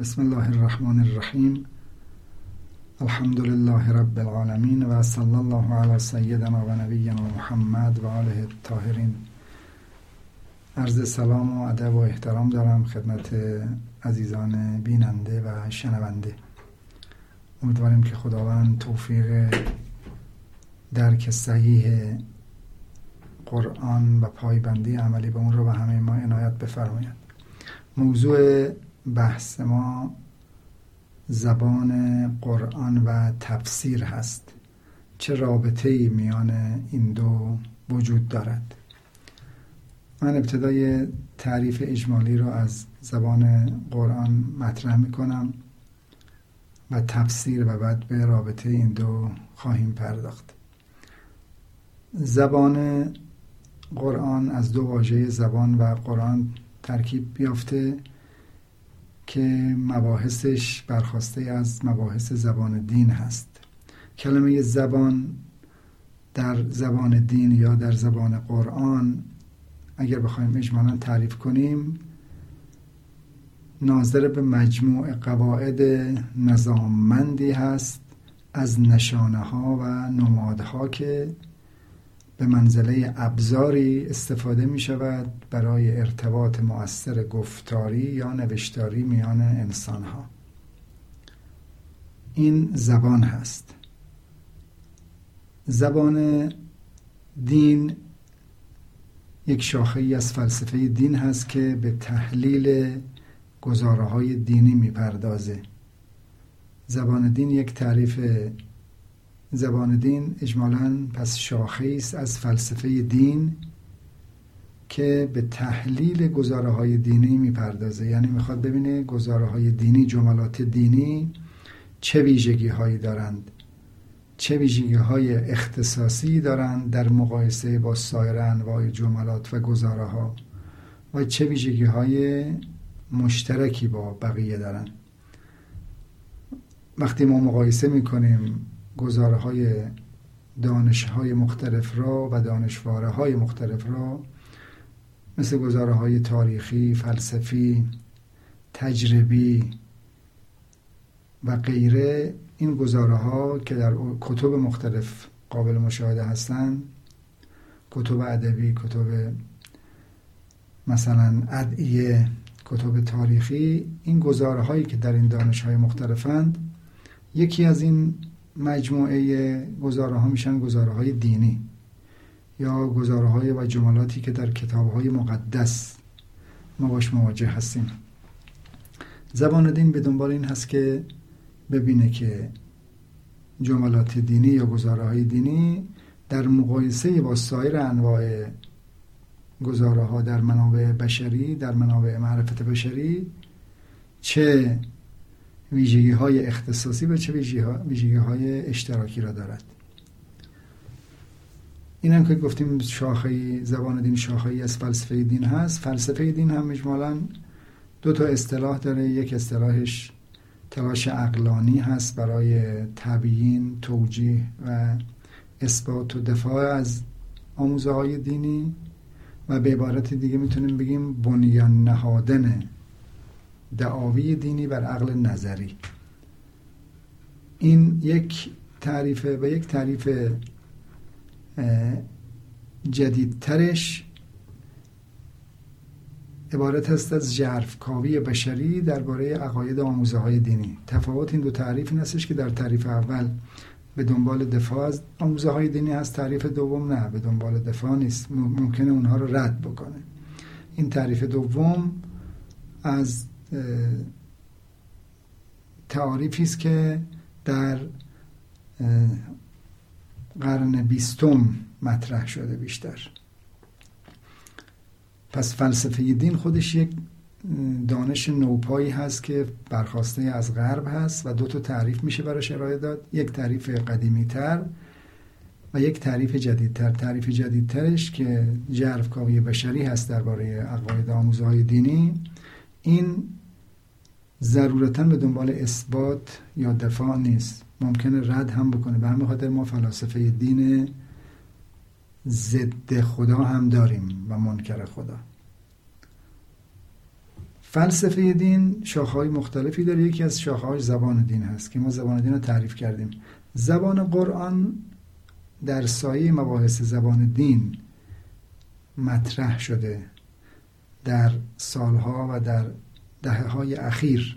بسم الله الرحمن الرحیم. الحمد لله رب العالمین و صلی الله علی سیدنا و نبینا محمد و آله الطاهرین. عرض سلام و ادب و احترام دارم خدمت عزیزان بیننده و شنونده. امیدواریم که خداوند توفیق درک صحیح قرآن و پایبندی عملی به اون رو به همه ما عنایت بفرماید. موضوع بحث ما زبان قرآن و تفسیر هست. چه رابطه میان این دو وجود دارد؟ من ابتدای تعریف اجمالی را از زبان قرآن مطرح می کنم و تفسیر و بعد به رابطه این دو خواهیم پرداخت. زبان قرآن از دو واژه زبان و قرآن ترکیب بیافته که مباحثش برخواسته از مباحث زبان دین هست. کلمه زبان در زبان دین یا در زبان قرآن اگر بخوایم اجمالا تعریف کنیم ناظر به مجموع قواعد نظاممندی هست از نشانه ها و نمادها که به منزله ابزاری استفاده می شود برای ارتباط مؤثر گفتاری یا نوشتاری میان انسان ها این زبان هست. زبان دین یک شاخه ای از فلسفه دین هست که به تحلیل گزاره های دینی می‌پردازه. زبان دین یک تعریف زبان دین اجمالا پس شاخه است از فلسفه دین که به تحلیل گزاره های دینی می‌پردازه. یعنی می‌خواد ببینه گزاره های دینی جملات دینی چه ویژگی هایی دارند چه ویژگی های اختصاصی دارند در مقایسه با سایر انواع جملات و گزاره ها و چه ویژگی های مشترکی با بقیه دارند. وقتی ما مقایسه می‌کنیم گزاره های دانش های مختلف را و دانشواره های مختلف را مثل گزاره های تاریخی، فلسفی، تجربی و غیره این گزاره ها که در کتب مختلف قابل مشاهده هستند کتب ادبی، کتب مثلا ادعیه کتب تاریخی این گزاره هایی که در این دانش های مختلفند یکی از این مجموعه گزاره ها میشن گزاره های دینی یا گزاره های و جملاتی که در کتاب های مقدس ما باش مواجه هستیم. زبان دین به دنبال این هست که ببینه که جملات دینی یا گزاره های دینی در مقایسه با سایر انواع گزاره ها در منابع بشری در منابع معرفت بشری چه ویژگی های اختصاصی و چه ویژگی های اشتراکی را دارد. این هم که گفتیم شاخه زبان دین شاخه از فلسفه دین هست. فلسفه دین هم اجمالا دو تا اصطلاح داره. یک اصطلاحش تلاش اقلانی هست برای تبیین توجیه و اثبات و دفاع از آموزه های دینی. و به عبارت دیگه می‌تونیم بگیم بنیان نهادن دعاوی دینی بر عقل نظری. این یک تعریفه و یک تعریف جدیدترش عبارت است از جرفکاوی بشری درباره عقاید آموزه های دینی. تفاوت این دو تعریف این که در تعریف اول به دنبال دفاع از آموزه های دینی هست تعریف دوم نه به دنبال دفاع نیست. ممکنه اونها رو رد بکنه. این تعریف دوم از تعاریفی است که در قرن بیستم مطرح شده بیشتر. پس فلسفه دین خودش یک دانش نوپایی هست که برخواسته از غرب هست و دو تا تعریف میشه براش ارائه داد. یک تعریف قدیمی تر و یک تعریف جدیدتر. تعریف جدیدترش که جرف کاوی بشری هست درباره عقاید آموزهای دینی. این ضرورتا به دنبال اثبات یا دفاع نیست. ممکنه رد هم بکنه. به همین خاطر ما فلاسفه دین ضد خدا هم داریم و منکر خدا. فلسفه دین شاخهای مختلفی داره. یکی از شاخه‌های زبان دین هست که ما زبان دین رو تعریف کردیم. زبان قرآن در سایه مباحث زبان دین مطرح شده در سالها و در دهه های اخیر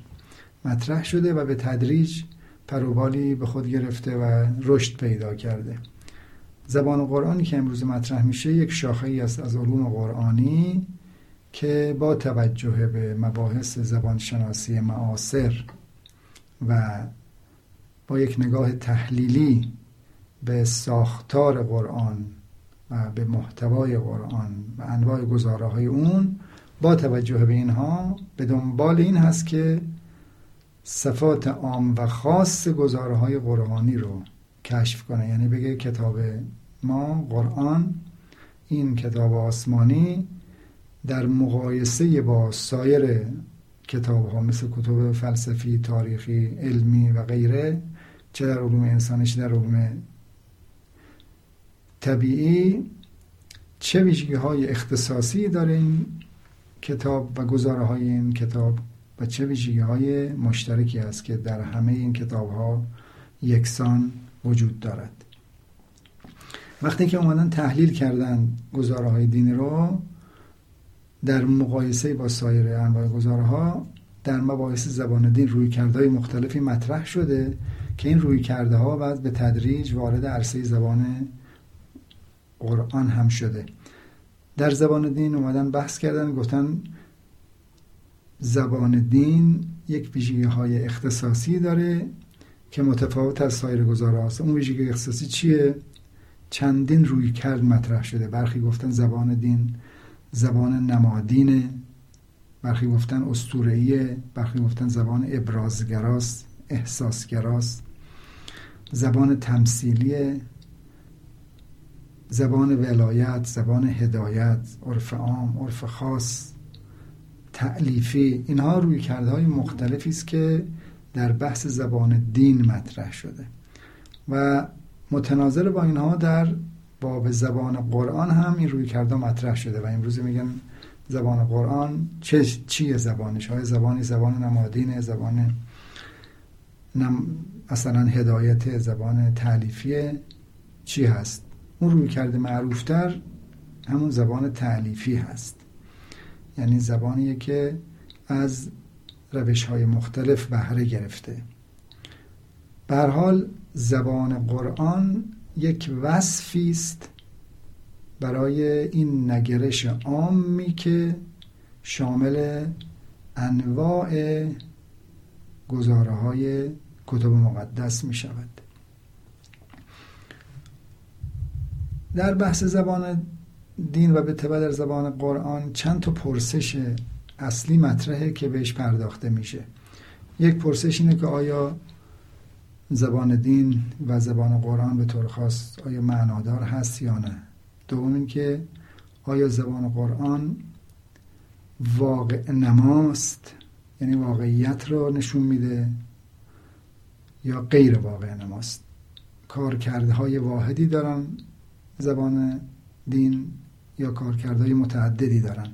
مطرح شده و به تدریج پروبالی به خود گرفته و رشد پیدا کرده. زبان قرآنی که امروز مطرح میشه یک شاخه ای است از علوم قرآنی که با توجه به مباحث زبانشناسی معاصر و با یک نگاه تحلیلی به ساختار قرآن و به محتوای قرآن و انواع گزاره های اون با توجه به اینها به دنبال این هست که صفات عام و خاص گزاره های قرآنی رو کشف کنه. یعنی بگه کتاب ما قرآن این کتاب آسمانی در مقایسه با سایر کتاب ها مثل کتب فلسفی، تاریخی، علمی و غیره چه در علوم انسانی چه در علوم طبیعی چه ویژگی های اختصاصی داره این کتاب و گزاره های این کتاب و چه ویژگی های مشترکی است که در همه این کتاب ها یکسان وجود دارد. وقتی که اومدن تحلیل کردن گزاره های دینی رو در مقایسه با سایر انواع گزاره ها در مباحث زبان دین روی های مختلفی مطرح شده که این روی کرده ها بعد به تدریج وارد عرصه زبان قرآن هم شده. در زبان دین اومدن بحث کردن گفتن زبان دین یک ویژگی های اختصاصی داره که متفاوت از سایر گزاره هاست اون ویژگی اختصاصی چیه؟ چندین روی کرد مطرح شده. برخی گفتن زبان دین زبان نمادینه برخی گفتن استورهیه برخی گفتن زبان ابرازگراست احساسگراست زبان تمثیلیه. زبان ولایت زبان هدایت عرف عام عرف خاص تعلیفی اینها روی کرده های مختلفی است که در بحث زبان دین مطرح شده. و متناظر با اینها در باب زبان قرآن هم این روی کرده مطرح شده و امروز میگن زبان قرآن چه چیه زبانش؟ های زبانی زبان نمادین زبان نم مثلا هدایت زبان تعلیفی چی هست؟ اون روی کرده معروفتر همون زبان تعلیفی هست. یعنی زبانیه که از روش های مختلف بهره گرفته. به حال زبان قرآن یک وصفی است برای این نگرش عامی که شامل انواع گزاره های کتب مقدس می شود در بحث زبان دین و به تبع در زبان قرآن چند تا پرسش اصلی مطرحه که بهش پرداخته میشه. یک پرسش اینه که آیا زبان دین و زبان قرآن به طور خاص آیا معنادار هست یا نه؟ دوم اینکه آیا زبان قرآن واقع نماست؟ یعنی واقعیت را نشون میده یا غیر واقع نماست؟ کارکردهای های واحدی دارن زبان دین یا کارکردهای متعددی دارن.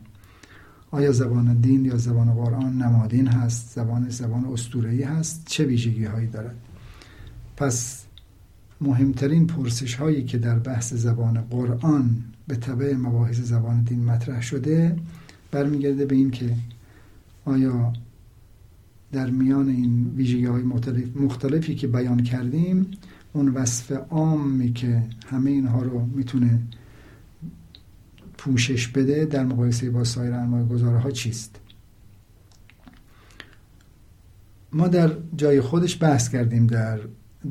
آیا زبان دین یا زبان قرآن نمادین هست؟ زبان زبان اسطوره‌ای هست؟ چه ویژگی هایی دارد پس مهمترین پرسش هایی که در بحث زبان قرآن به طبع مباحث زبان دین مطرح شده برمیگرده به این که آیا در میان این ویژگی های مختلف مختلفی که بیان کردیم اون وصف عامی که همه اینها رو می‌تونه پوشش بده در مقایسه با سایر انواع گزاره ها چیست؟ ما در جای خودش بحث کردیم در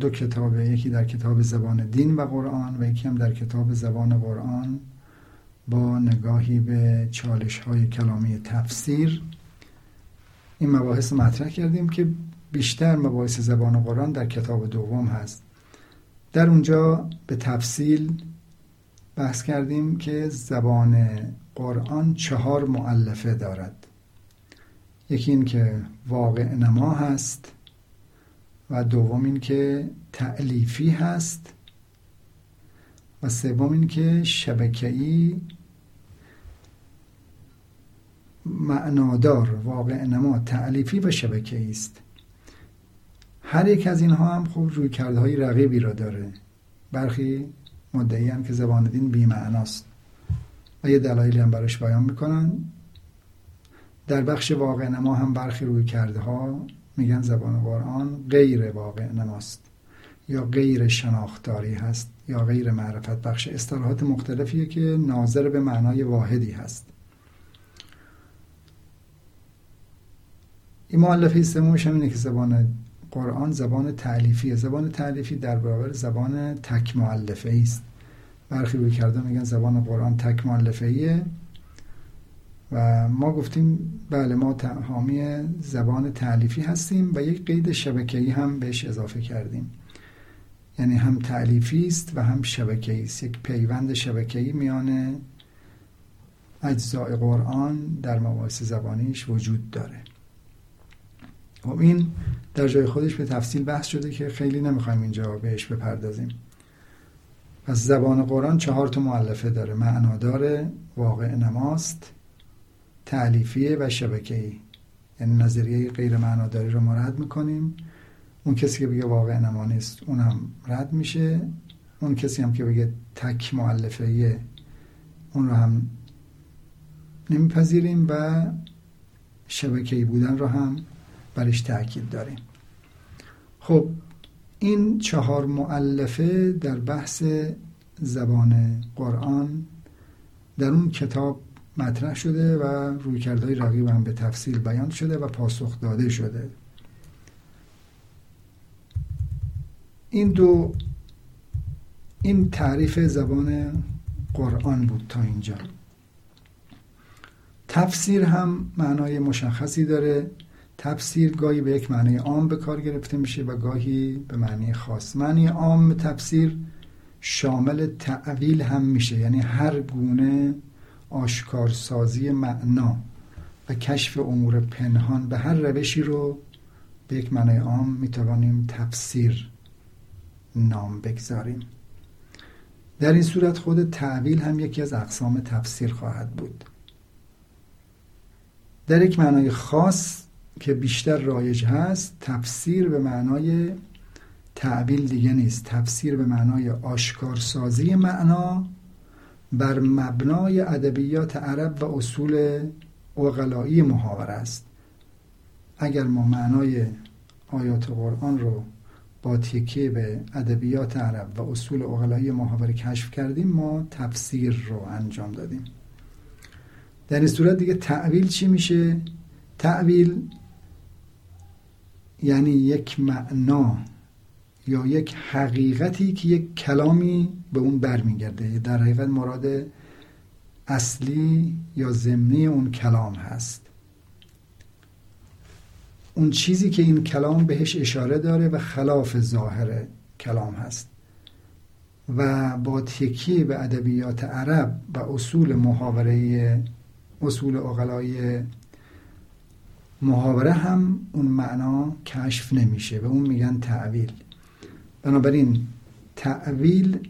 دو کتاب یکی در کتاب زبان دین و قرآن و یکی هم در کتاب زبان قرآن با نگاهی به چالش های کلامی تفسیر. این مباحث مطرح کردیم که بیشتر مباحث زبان قرآن در کتاب دوم هست. در اونجا به تفصیل بحث کردیم که زبان قرآن چهار معلفه دارد. یکی این که واقع نما هست و دوم این که تعلیفی هست و سوم این که شبکه‌ای معنادار واقع نما تعلیفی و شبکه است. هر یک از اینها هم خوب روی کرده های رقیبی را داره. برخی مدعی هم که زبان دین بی معناست. و یه دلایلی هم براش بیان می‌کنن. در بخش واقع نما هم برخی روی کرده ها میگن زبان قرآن غیر واقع نماست. یا غیر شناختاری هست یا غیر معرفت بخش اصطلاحات مختلفیه که ناظر به معنای واحدی هست. این معلفه سومش هم اینه که زبان قرآن زبان تعلیفیه زبان تعلیفی در برابر زبان تک معلفه است. برخی روی کرده میگن زبان قرآن تک معلفه و ما گفتیم بله ما حامی زبان تعلیفی هستیم و یک قید شبکه‌ای هم بهش اضافه کردیم. یعنی هم تعلیفی است و هم شبکه‌ای است. یک پیوند شبکه‌ای میان اجزای قرآن در مباحث زبانیش وجود داره. خب این در جای خودش به تفصیل بحث شده که خیلی نمی‌خوایم اینجا بهش بپردازیم. پس زبان قرآن چهار تا معلفه داره. معنادار واقع نماست تعلیفیه و شبکه‌ای. یعنی نظریه غیر معناداری رو ما رد می‌کنیم. اون کسی که بگه واقع نما نیست اونم رد میشه. اون کسی هم که بگه تک معلفه اون رو هم نمیپذیریم و شبکه‌ای بودن رو هم برش تاکید داریم. خب این چهار معلفه در بحث زبان قرآن در اون کتاب مطرح شده و رویکردهای رقیب هم به تفصیل بیان شده و پاسخ داده شده. این دو این تعریف زبان قرآن بود تا اینجا. تفسیر هم معنای مشخصی داره. تفسیر گاهی به یک معنی عام به کار گرفته میشه و گاهی به معنی خاص. معنی عام تفسیر شامل تعویل هم میشه یعنی هر گونه آشکارسازی معنا و کشف امور پنهان به هر روشی رو به یک معنی عام می‌توانیم تفسیر نام بگذاریم. در این صورت خود تعویل هم یکی از اقسام تفسیر خواهد بود. در یک معنای خاص که بیشتر رایج هست تفسیر به معنای تعبیل دیگه نیست. تفسیر به معنای آشکارسازی معنا بر مبنای ادبیات عرب و اصول اغلایی محاوره است. اگر ما معنای آیات قرآن رو با تکیه به ادبیات عرب و اصول اغلایی محاوره کشف کردیم ما تفسیر رو انجام دادیم. در این صورت دیگه تعویل چی میشه؟ تعویل یعنی یک معنا یا یک حقیقتی که یک کلامی به اون برمیگرده. در حقیقت مراد اصلی یا ضمنی اون کلام هست. اون چیزی که این کلام بهش اشاره داره و خلاف ظاهر کلام هست و با تکیه به ادبیات عرب و اصول محاوره اصول اقلای محاوره هم اون معنا کشف نمیشه و اون میگن تعویل. بنابراین تعویل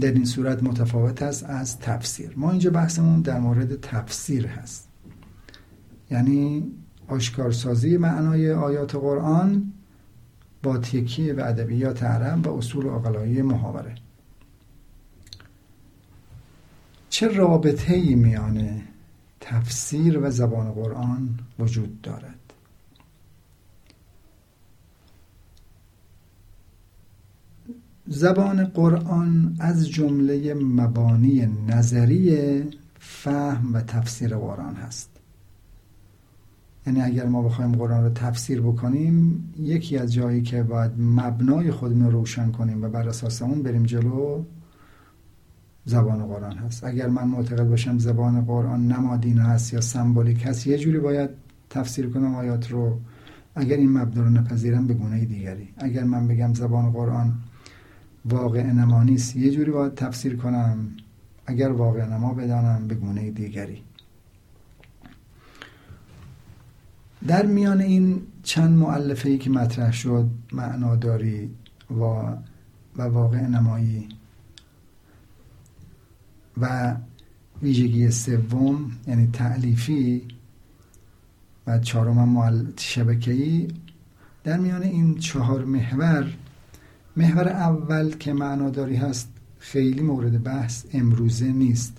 در این صورت متفاوت است از تفسیر. ما اینجا بحثمون در مورد تفسیر هست. یعنی آشکارسازی معنای آیات قرآن با تکیه به ادبیات عرب و اصول اقلایی محاوره. چه رابطه ای میانه تفسیر و زبان قرآن وجود دارد. زبان قرآن از جمله مبانی نظری فهم و تفسیر قرآن هست. یعنی اگر ما بخوایم قرآن رو تفسیر بکنیم یکی از جایی که باید مبنای خودمون رو روشن کنیم و بر اساس اون بریم جلو زبان قرآن هست. اگر من معتقد باشم زبان قرآن نمادین هست یا سمبولیک هست یه جوری باید تفسیر کنم آیات رو. اگر این مبنا رو نپذیرم به گونه دیگری. اگر من بگم زبان قرآن واقع نمانی است یه جوری باید تفسیر کنم. اگر واقع نما بدانم به گونه دیگری. در میان این چند معلفه ای که مطرح شد معناداری و و واقع نمایی و ویژگی سوم یعنی تعلیفی و چهارم شبکه‌ای. در میان این چهار محور محور اول که معناداری هست خیلی مورد بحث امروزه نیست.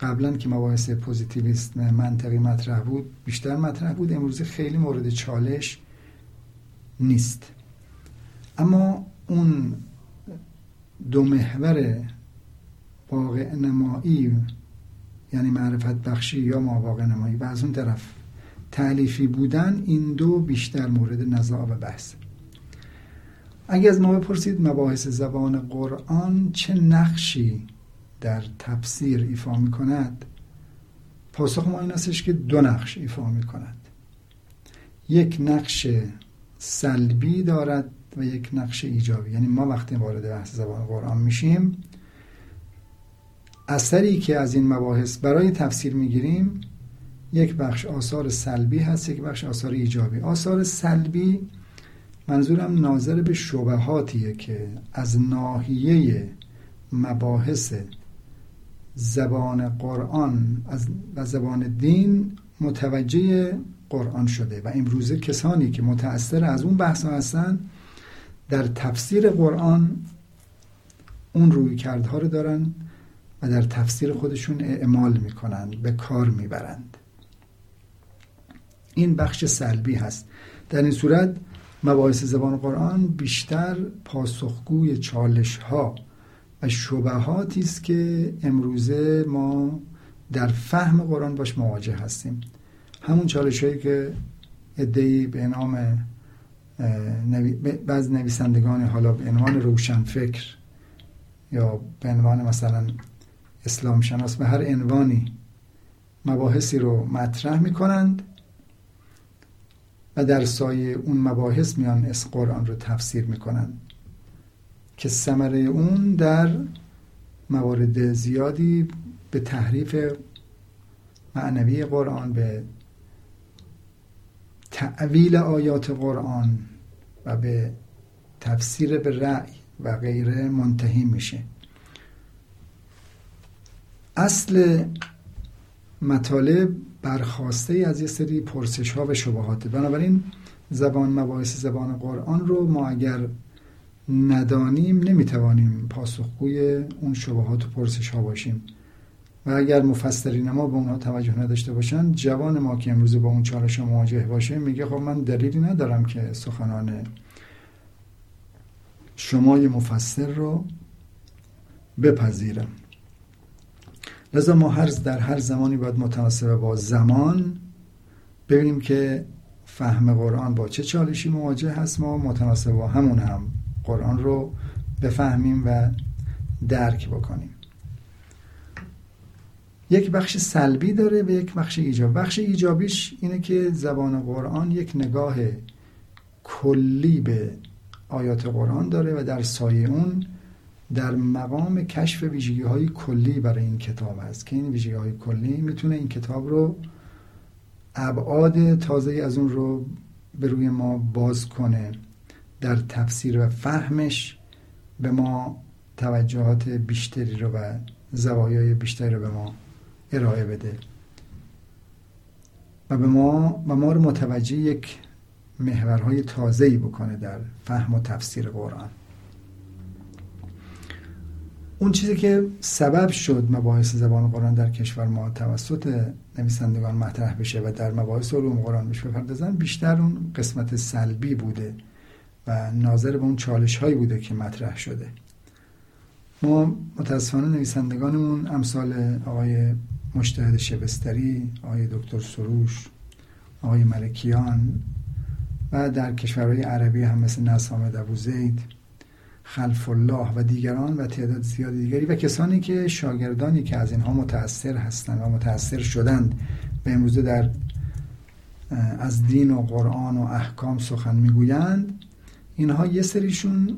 قبلا که مباحث پوزیتیویست منطقی مطرح بود بیشتر مطرح بود. امروزه خیلی مورد چالش نیست. اما اون دو محور واقع نمایی یعنی معرفت بخشی یا ما واقع نمایی. و از اون طرف تعلیفی بودن این دو بیشتر مورد نزاع و بحث. اگه از ما بپرسید مباحث زبان قرآن چه نقشی در تفسیر ایفا می کند پاسخ ما این استش که دو نقش ایفا می کند یک نقش سلبی دارد و یک نقش ایجابی. یعنی ما وقتی وارد بحث زبان قرآن میشیم اثری که از این مباحث برای تفسیر می‌گیریم یک بخش آثار سلبی هست یک بخش آثار ایجابی. آثار سلبی منظورم ناظر به شبهاتیه که از ناحیه مباحث زبان قرآن و زبان دین متوجه قرآن شده و امروزه کسانی که متأثر از اون بحث هستن در تفسیر قرآن اون روی کردها رو دارن در تفسیر خودشون اعمال می‌کنن به کار می‌برند این بخش سلبی هست در این صورت مباحث زبان قرآن بیشتر پاسخگوی چالش ها و شبهاتی است که امروزه ما در فهم قرآن باش مواجه هستیم همون چالش هایی که ادهی به نام. بعض نویسندگان حالا به عنوان روشن فکر یا به عنوان مثلا اسلام شناس به هر عنوانی مباحثی رو مطرح می کنند و در سایه اون مباحث میان اس قرآن رو تفسیر می‌کنن که ثمره اون در موارد زیادی به تحریف معنوی قرآن به تعویل آیات قرآن و به تفسیر به رأی و غیره منتهی میشه. اصل مطالب برخواسته از یه سری پرسش ها و شبهاته. بنابراین زبان مباحث زبان قرآن رو ما اگر ندانیم نمی‌توانیم پاسخگوی اون شبهات و پرسش ها باشیم. و اگر مفسرین ما به اونها توجه نداشته باشن جوان ما که امروز با اون چالش مواجه باشه میگه خب من دلیلی ندارم که سخنان شمای مفسر رو بپذیرم. لذا ما هر در هر زمانی باید متناسب با زمان ببینیم که فهم قرآن با چه چالشی مواجه هست. ما متناسب با همون هم قرآن رو بفهمیم و درک بکنیم. یک بخش سلبی داره و یک بخش ایجاب. بخش ایجابیش اینه که زبان قرآن یک نگاه کلی به آیات قرآن داره و در سایه اون در مقام کشف ویژگی های کلی برای این کتاب هست که این ویژگی های کلی می‌تونه این کتاب رو ابعاد تازه از اون رو به روی ما باز کنه در تفسیر و فهمش به ما توجهات بیشتری رو و زوایای بیشتری رو به ما ارائه بده و به ما و ما رو متوجه یک محورهای تازه‌ای بکنه در فهم و تفسیر قرآن. اون چیزی که سبب شد مباحث زبان قرآن در کشور ما توسط نویسندگان مطرح بشه و در مباحث علوم قرآن بشه بپردازن بیشتر اون قسمت سلبی بوده و ناظر به اون چالش هایی بوده که مطرح شده. ما متاسفانه نویسندگانمون امثال آقای مشتهد شبستری آقای دکتر سروش آقای ملکیان و در کشورهای عربی هم مثل نسامد ابو زید خلف الله و دیگران و تعداد زیاد دیگری و کسانی که شاگردانی که از اینها متاثر هستند و متاثر شدند و امروزه در از دین و قرآن و احکام سخن می‌گویند. اینها یه سریشون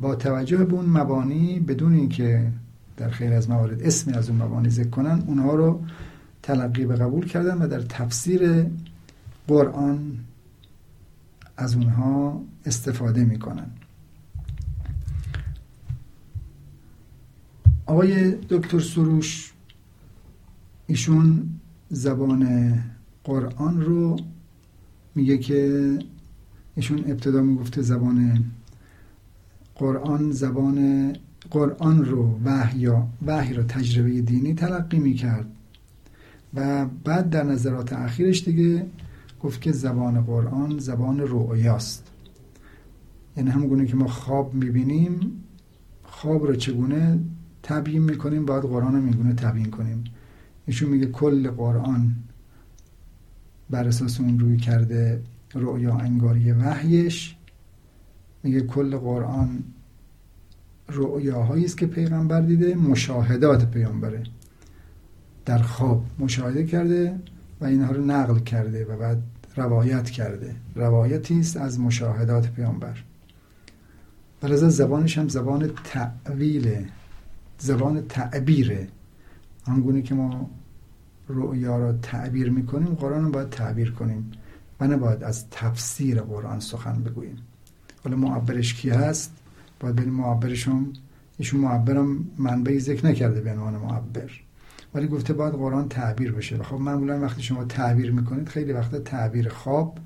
با توجه به اون مبانی بدون اینکه در خیلی از موارد اسمی از اون مبانی ذکر کنن اونها رو تلقی به قبول کردن و در تفسیر قرآن از اونها استفاده می‌کنن. آقای دکتر سروش ایشون زبان قرآن رو میگه که ایشون ابتدا می‌گفته زبان قرآن زبان قرآن رو وحی یا وحی رو تجربه دینی تلقی می‌کرد. و بعد در نظرات اخیرش دیگه گفت که زبان قرآن زبان رؤیاست. یعنی همون که ما خواب می‌بینیم خواب رو چگونه تبیین می‌کنیم باید قرآن رو میگونه تبیین کنیم. ایشون میگه کل قرآن بر اساس اون روی کرده رؤیا انگاری وحیش. میگه کل قرآن رؤیاهایی است که پیغمبر دیده مشاهدات پیغمبره در خواب مشاهده کرده و اینها رو نقل کرده و بعد روایت کرده. روایتی است از مشاهدات پیامبر. و زبانش هم زبان تعویله. زبان تعبیره. آنگونه که ما رؤیا را تعبیر می‌کنیم قرآن رو باید تعبیر کنیم. و نباید از تفسیر قرآن سخن بگوییم. حالا معبرش کی هست؟ باید بریم معبرشون. ایشون معبرم منبعی ذکر نکرده به عنوان معبر. ولی گفته باید قرآن تعبیر بشه. و خب معمولا وقتی شما تعبیر می‌کنید خیلی وقتا تعبیر خواب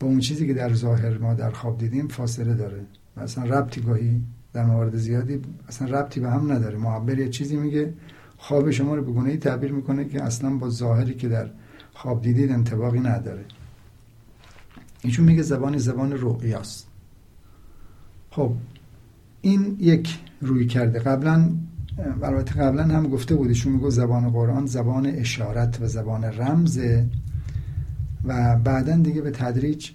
با اون چیزی که در ظاهر ما در خواب دیدیم فاصله داره. مثلا ربطی گاهی در موارد زیادی اصلا ربطی به هم نداره. معبر یه چیزی میگه خواب شما رو به ای تعبیر می‌کنه که اصلا با ظاهری که در خواب دیدید انتباقی نداره. ایشون میگه زبان زبان رؤیاست. خب این یک روی کرده. قبلا البته قبلا هم گفته بود ایشون میگه زبان قرآن زبان اشارت و زبان رمزه و بعدا دیگه به تدریج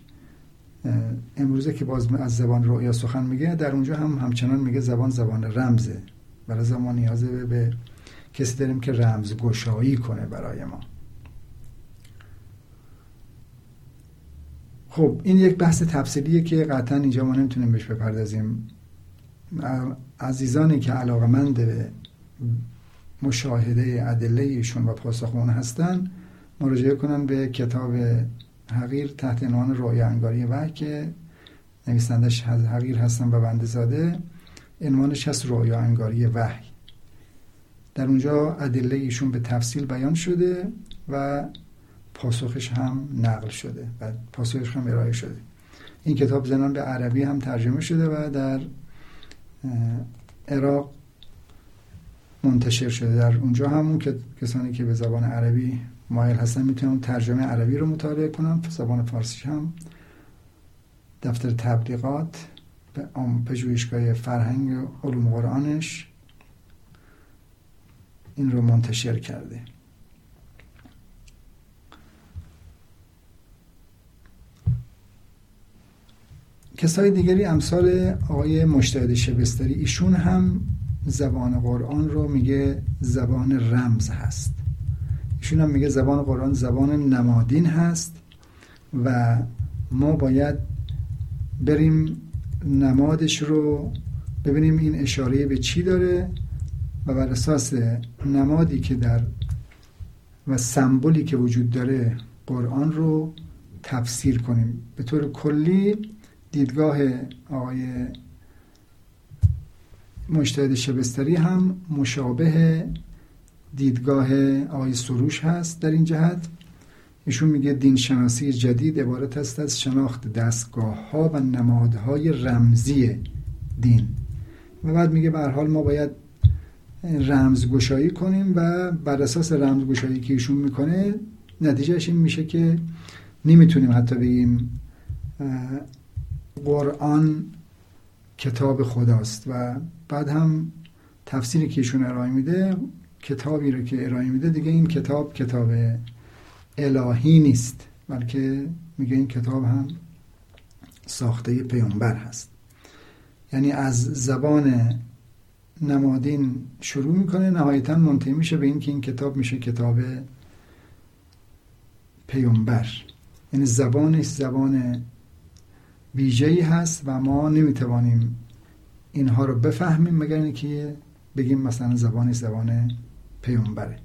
امروزه که باز از زبان رؤیا سخن میگه در اونجا هم همچنان میگه زبان زبان رمزه. برای زمان نیازه به کسی داریم که رمز گشایی کنه برای ما. خب این یک بحث تفصیلیه که قطعا اینجا ما نمی‌تونیم بهش بپردازیم. عزیزانی که علاقمند به مشاهده ادله ایشون و پاسخ اون هستن مراجعه کنن به کتاب حقیر تحت عنوان رویا انگاری و که نویسندش حقیر هستن و بنده زاده عنوانش هست رویا انگاری وحی. در اونجا ادله ایشون به تفصیل بیان شده و پاسخش هم نقل شده و پاسخش هم ارائه شده. این کتاب زنان به عربی هم ترجمه شده و در عراق منتشر شده. در اونجا همون که کسانی که به زبان عربی مایل هستن می‌تونن ترجمه عربی رو مطالعه کنن زبان فارسی هم. دفتر تبلیغات به پژوهشگاه فرهنگ علوم قرآنش. این رو منتشر کرده. کسای دیگری امثال آقای مشتهد شبستری ایشون هم زبان قرآن رو میگه زبان رمز هست. ایشون هم میگه زبان قرآن زبان نمادین هست و ما باید بریم نمادش رو ببینیم این اشاره به چی داره و بر اساس نمادی که در و سمبولی که وجود داره قرآن رو تفسیر کنیم. به طور کلی دیدگاه آقای مجتهد شبستری هم مشابه دیدگاه آقای سروش هست در این جهت. ایشون میگه دین شناسی جدید عبارت است از شناخت دستگاه ها و نمادهای رمزی دین. و بعد میگه به حال ما باید رمزگشایی کنیم و بر اساس رمزگشایی که ایشون می‌کنه نتیجهش این میشه که نمی‌تونیم حتی بگیم قرآن کتاب خداست. و بعد هم تفسیری که ایشون ارائه میده کتابی رو که ارائه میده دیگه این کتاب کتاب الهی نیست بلکه میگه این کتاب هم ساخته پیامبر هست. یعنی از زبان نمادین شروع می‌کنه نهایتا منتهی میشه به اینکه این کتاب میشه کتاب پیامبر. یعنی زبانش زبان ویژه‌ای هست و ما نمی‌توانیم اینها رو بفهمیم مگر اینکه بگیم مثلا زبانش زبان پیامبره.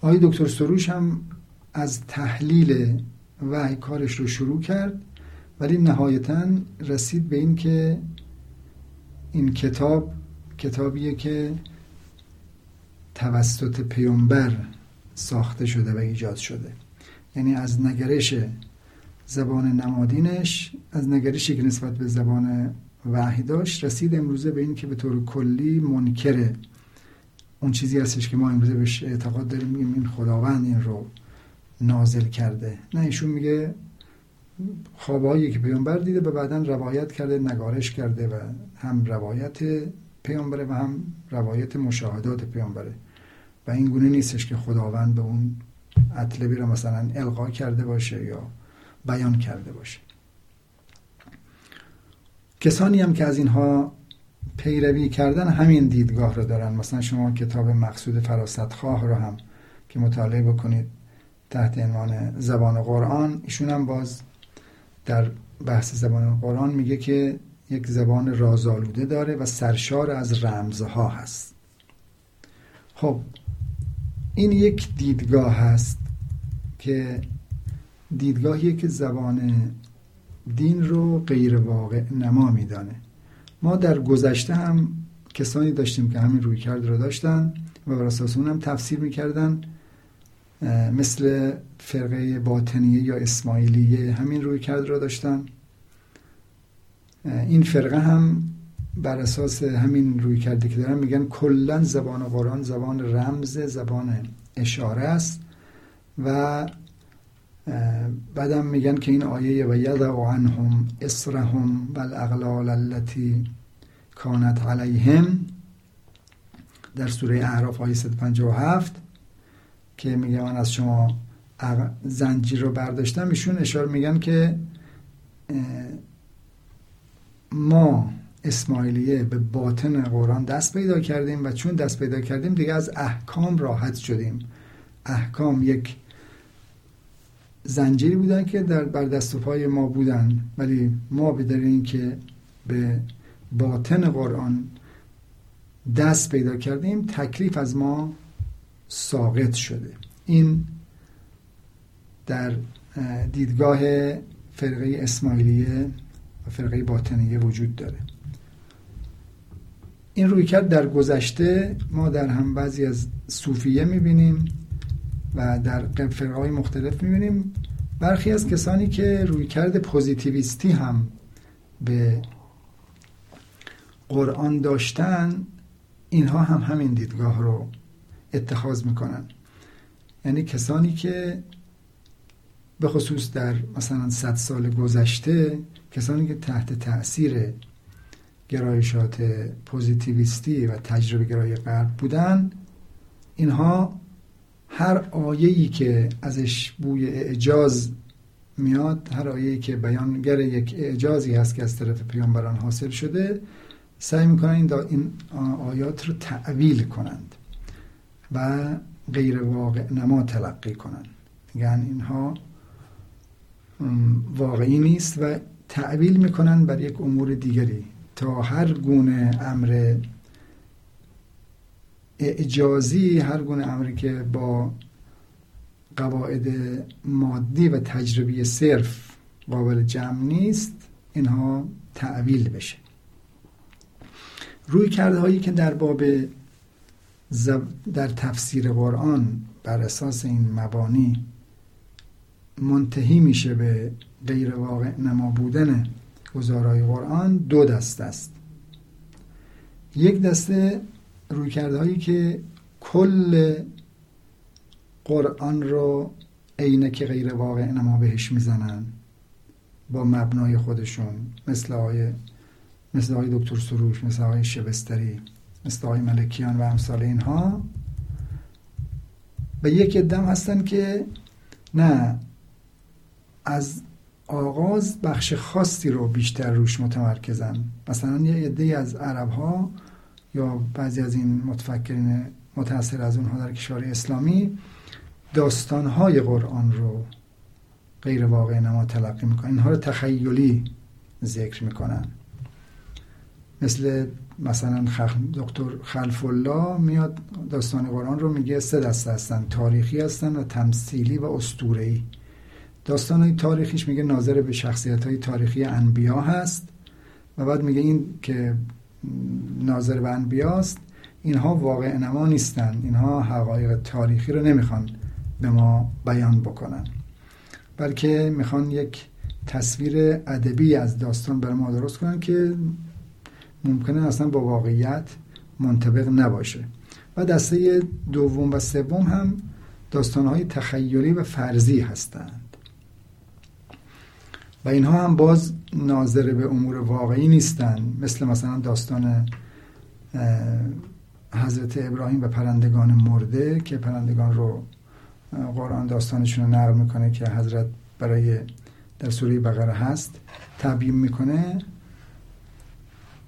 آقای دکتر سروش هم از تحلیل وحی کارش رو شروع کرد ولی نهایتا رسید به این که این کتاب کتابیه که توسط پیامبر ساخته شده و ایجاد شده. یعنی از نگرش زبان نمادینش از نگرشی که نسبت به زبان وحی داشت رسید امروزه به این که به طور کلی منکره اون چیزی هستش که ما امروزه بهش اعتقاد داریم میگیم این خداوند این رو نازل کرده. نه ایشون میگه خوابهایی که پیامبر دیده و بعدا روایت کرده نگارش کرده و هم روایت پیامبره و هم روایت مشاهدات پیامبره. و این گونه نیستش که خداوند به اون اطلبی رو مثلا القا کرده باشه یا بیان کرده باشه. کسانی هم که از اینها پیروی کردن همین دیدگاه رو دارن. مثلا شما کتاب مقصود فراست خواه رو هم که مطالعه بکنید تحت عنوان زبان قرآن ایشون هم باز در بحث زبان قرآن میگه که یک زبان رازآلوده داره و سرشار از رمزها هست. خب این یک دیدگاه هست که دیدگاهی که زبان دین رو غیر واقع نما میدانه. ما در گذشته هم کسانی داشتیم که همین روی کرد رو داشتن و بر اساس هم تفسیر می‌کردن مثل فرقه باطنیه یا اسماعیلیه همین روی کرد رو داشتن. این فرقه هم بر اساس همین روی کرده که دارن میگن کلا زبان قرآن زبان رمز زبان اشاره است و بعدم میگن که این آیه و یضع عنهم اسرهم و الاغلال التي کانت علیهم در سوره اعراف آیه 157 که میگه من از شما زنجیر رو برداشتم. ایشون اشاره میگن که ما اسماعیلیه به باطن قرآن دست پیدا کردیم و چون دست پیدا کردیم دیگه از احکام راحت شدیم. احکام یک زنجیری بودن که در بر دست و پای ما بودن. ولی ما به این که به باطن قرآن دست پیدا کردیم تکلیف از ما ساقط شده. این در دیدگاه فرقه اسماعیلیه و فرقه باطنیه وجود داره. این روی کرد در گذشته ما در هم بعضی از صوفیه می‌بینیم. و در فرقه مختلف می‌بینیم برخی از کسانی که روی کرد پوزیتیویستی هم به قرآن داشتن اینها هم همین دیدگاه رو اتخاذ می‌کنن. یعنی کسانی که به خصوص در مثلا صد سال گذشته کسانی که تحت تاثیر گرایشات پوزیتیویستی و تجربه گرای غرب بودن اینها هر آیه‌ای که ازش بوی اعجاز میاد هر آیه‌ای که بیانگر یک اعجازی هست که از طرف پیامبران حاصل شده سعی می‌کنن این, آیات رو تعویل کنند و غیر واقع نما تلقی کنند. میگن اینها واقعی نیست و تعویل می‌کنن بر یک امور دیگری. تا هر گونه امر اعجازی هر گونه امری که با قواعد مادی و تجربی صرف قابل جمع نیست اینها تعویل بشه. روی کرده هایی که در باب در تفسیر قرآن بر اساس این مبانی منتهی میشه به غیر واقع نما بودن گزارای قرآن دو دست است. یک دسته روی کرده هایی که کل قرآن رو عینه که غیر واقع نما بهش می‌زنن با مبنای خودشون مثل آقای مثل آقای دکتر سروش مثل آقای شبستری مثل آقای ملکیان و امثال اینها به یک دم هستن که نه از آغاز بخش خاصی رو بیشتر روش متمرکزن. مثلا یه عده از عرب ها یا بعضی از این متفکرین متأثر از اونها در کشور اسلامی داستانهای قرآن رو غیر واقع نما تلقی می‌کنن. اینها رو تخیلی ذکر می‌کنن. مثل مثلا دکتر خلف الله میاد داستان قرآن رو میگه سه دسته هستن تاریخی هستن و تمثیلی و اسطوره‌ای. داستان های تاریخیش میگه ناظر به شخصیت های تاریخی انبیا هست و بعد میگه این که ناظر به انبیاست اینها واقع نما نیستن اینها حقایق تاریخی رو نمی‌خوان به ما بیان بکنن. بلکه می‌خوان یک تصویر ادبی از داستان برای ما درست کنن که ممکنه اصلا با واقعیت منطبق نباشه. و دسته دوم و سوم هم داستانهای تخیلی و فرضی هستند و اینها هم باز ناظر به امور واقعی نیستند مثل مثلا داستان حضرت ابراهیم و پرندگان مرده که پرندگان رو قرآن داستانشون رو نقل می‌کنه که حضرت برای در سوره بقره هست تبیین می‌کنه.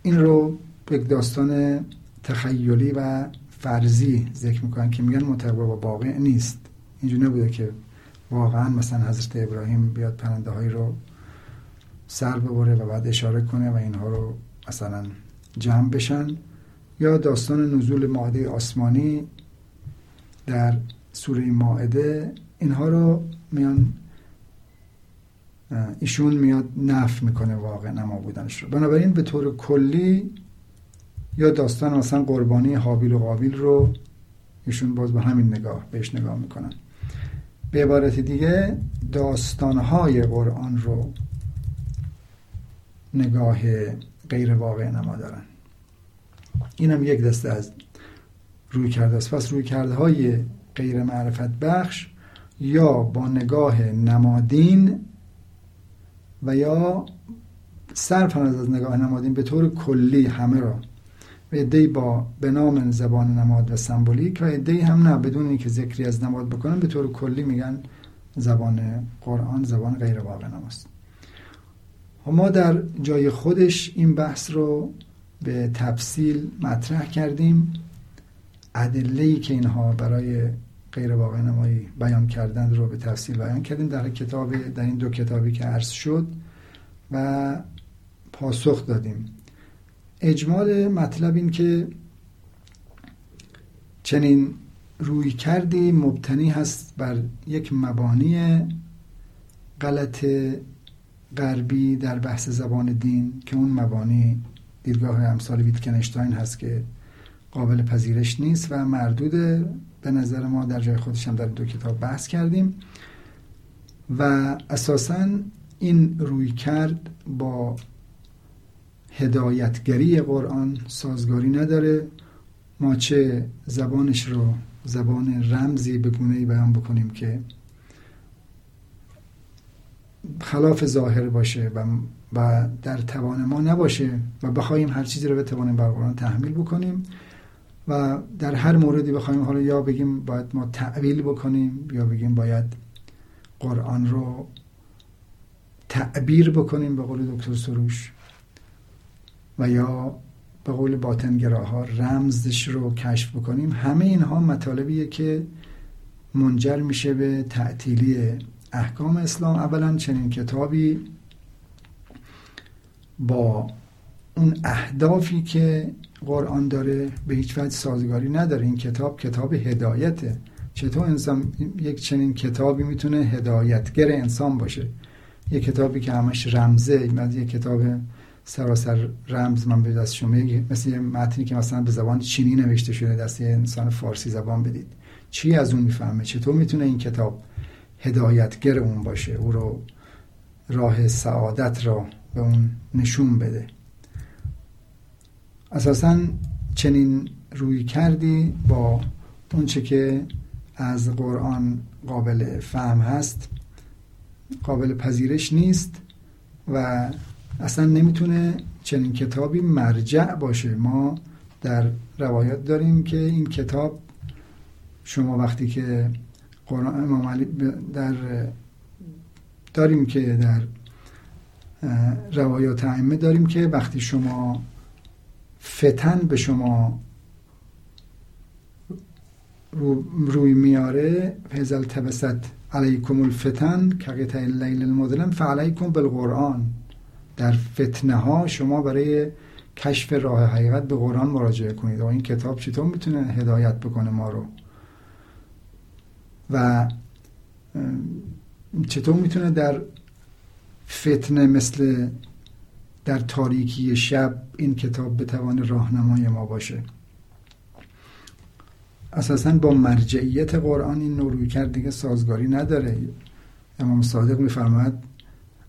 این رو یک داستان تخیلی و فرضی ذکر می‌کنن که میگن مطابق با واقع نیست. اینجوری نبوده که واقعا مثلا حضرت ابراهیم بیاد پرنده هایی رو سر ببره و بعد اشاره کنه و اینها رو مثلا جمع بشن. یا داستان نزول ماده آسمانی در سوره ماعده اینها رو میان ایشون میاد نف می‌کنه واقع نما بودنش رو. بنابراین به طور کلی یا داستان مثلا قربانی حابیل و قابیل رو ایشون باز به همین نگاه بهش نگاه می‌کنن. به عبارت دیگه داستانهای قرآن رو نگاه غیر واقع نما دارن. این یک دسته از روی کرده است. پس روی کرده های غیر معرفت بخش یا با نگاه نمادین و یا صرف از نگاه نمادین به طور کلی همه را. و عدهای با به نام زبان نماد و سمبولیک و عدهای هم نه بدون اینکه ذکری از نماد بکنن به طور کلی میگن زبان قرآن زبان غیر واقع نماست. ما در جای خودش این بحث رو به تفصیل مطرح کردیم. ادله که اینها برای غیر واقع نمایی بیان کردن رو به تفصیل بیان کردیم. در کتاب در این دو کتابی که عرض شد و پاسخ دادیم. اجمال مطلب این که چنین روی کردی مبتنی هست بر یک مبانی غلط غربی در بحث زبان دین که اون مبانی دیدگاه امثال ویتکنشتاین هست که قابل پذیرش نیست و مردود به نظر ما در جای خودش هم در دو کتاب بحث کردیم و اساسا این روی کرد با هدایتگری قرآن سازگاری نداره. ما چه زبانش رو زبان رمزی به گونه بیان بکنیم که خلاف ظاهر باشه و, و در توان ما نباشه و بخوایم هر چیزی رو بتوانیم بر قرآن تحمیل بکنیم و در هر موردی بخوایم حالا یا بگیم باید ما تعویل بکنیم یا بگیم باید قرآن رو تعبیر بکنیم به قول دکتر سروش و یا به قول باطنگراها رمزش رو کشف بکنیم. همه اینها مطالبیه که منجر میشه به تعطیلی احکام اسلام اولا چنین کتابی با اون اهدافی که قرآن داره به هیچ وجه سازگاری نداره. این کتاب کتاب هدایته چطور انسان یک چنین کتابی می‌تونه هدایتگر انسان باشه؟ یک کتابی که همش رمزه من یک کتاب سراسر رمز من به دست شما مثل یه متنی که مثلا به زبان چینی نوشته شده دست یه انسان فارسی زبان بدید. چی از اون می‌فهمه؟ چطور می‌تونه این کتاب هدایتگر اون باشه. او رو راه سعادت را به اون نشون بده. اساسا چنین روی کردی با اونچه که از قرآن قابل فهم هست قابل پذیرش نیست و اصلا نمی‌تونه چنین کتابی مرجع باشه. ما در روایات داریم که این کتاب شما وقتی که قرآن امام علی در داریم که در روایات ائمه داریم که وقتی شما فتن به شما رو روی میاره فهزل تبست علیکم الفتن که اللیل المظلم فعلیکم بالقرآن. در فتنه ها شما برای کشف راه حقیقت به قرآن مراجعه کنید. و این کتاب چطور می‌تونه هدایت بکنه ما رو؟ و چطور می‌تونه در فتنه مثل در تاریکی شب این کتاب به توان راهنمای ما باشه؟ اساسا با مرجعیت قرآن این نوع کرد دیگه سازگاری نداره. امام صادق میفرماید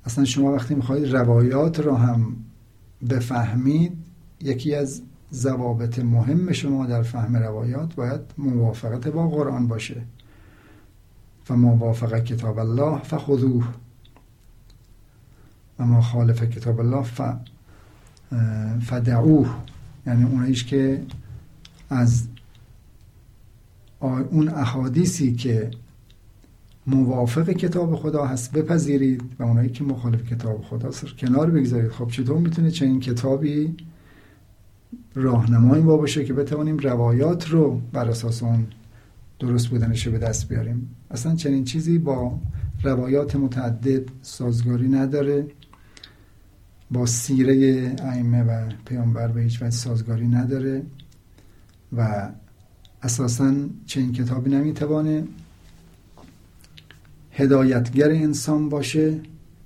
اصلا شما وقتی می‌خواهید روایات را هم بفهمید یکی از ضوابط مهم شما در فهم روایات باید موافقت با قرآن باشه. و موافق کتاب الله فخذوه. و ما خالف کتاب الله ف فدعوه. یعنی اونایش که از اون احادیثی که موافق کتاب خدا هست بپذیرید و اونایی که مخالف کتاب خدا هست کنار بگذارید. خب چطور می‌تونه چنین کتابی راهنمایی با باشه که بتوانیم روایات رو بر اساس اون درست بودنش رو به دست بیاریم؟ اصلا چنین چیزی با روایات متعدد سازگاری نداره با سیره ائمه و پیامبر به هیچ وجه سازگاری نداره و اساسا چنین کتابی نمی‌توانه هدایتگر انسان باشه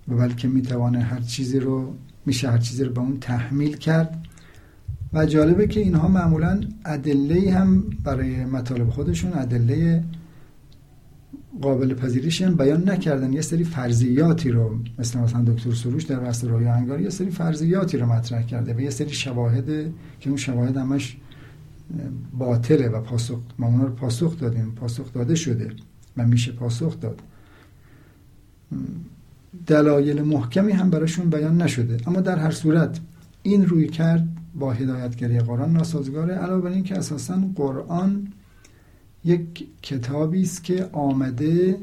و بلکه می‌توانه هر چیزی رو میشه هر چیزی رو به اون تحمیل کرد. و جالبه که اینها معمولا ادله هم برای مطالب خودشون ادله قابل پذیریش هم بیان نکردن. یه سری فرضیاتی رو مثل مثلا دکتر سروش در وسط رویا انگار یه سری فرضیاتی رو مطرح کرده و یه سری شواهد که اون شواهد همش باطله و پاسخ ما اونا رو پاسخ دادیم. پاسخ داده شده و میشه پاسخ داد. دلایل محکمی هم براشون بیان نشده. اما در هر صورت این روی کرد با هدایتگری قرآن ناسازگاره علاوه بر اینکه اساسا قرآن یک کتابی است که آمده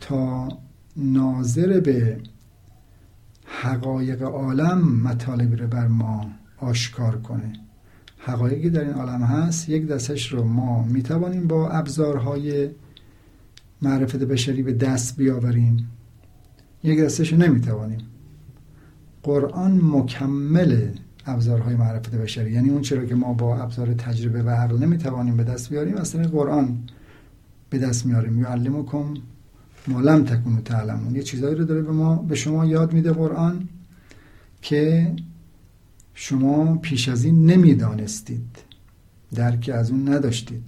تا ناظر به حقایق عالم مطالبی رو بر ما آشکار کنه. حقایقی در این عالم هست یک دستش رو ما می‌توانیم با ابزارهای معرفت بشری به دست بیاوریم. یک دستش رو نمی‌توانیم. قرآن مکمل ابزارهای معرفت بشری. یعنی اون چرا که ما با ابزار تجربه و عقل نمی‌توانیم به دست بیاریم از طریق قرآن به دست میاریم. یعلمکم ما لم تکونو تعلمون. یه چیزایی رو داره به ما به شما یاد میده قرآن که شما پیش از این نمی‌دانستید. درک از اون نداشتید.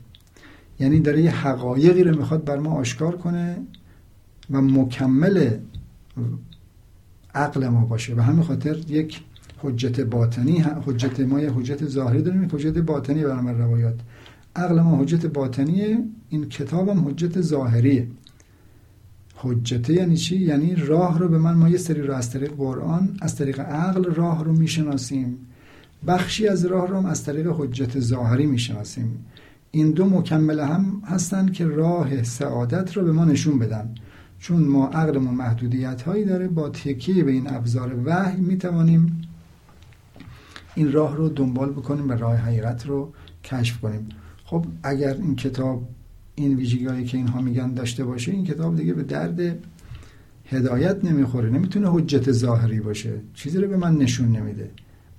یعنی داره یه حقایقی رو می‌خواد بر ما آشکار کنه و مکمل عقل ما باشه. و همین خاطر یک حجت باطنی حجت ما یه حجت ظاهری داریم حجت باطنی برنامه روایات. عقل ما حجت باطنیه این کتاب هم حجت ظاهریه. حجته یعنی چی؟ یعنی راه رو به من ما یه سری رو از طریق قرآن از طریق عقل راه رو می‌شناسیم. بخشی از راه رو هم از طریق حجت ظاهری می‌شناسیم. این دو مکمل هم هستن که راه سعادت رو به ما نشون بدن. چون ما عقلمون محدودیت هایی داره با تکیه به این ابزار وحی می‌توانیم این راه رو دنبال بکنیم و راه حقیقت رو کشف کنیم. خب اگر این کتاب این ویژگی که اینها میگن داشته باشه این کتاب دیگه به درد هدایت نمی‌خوره نمی‌تونه حجت ظاهری باشه. چیزی رو به من نشون نمیده.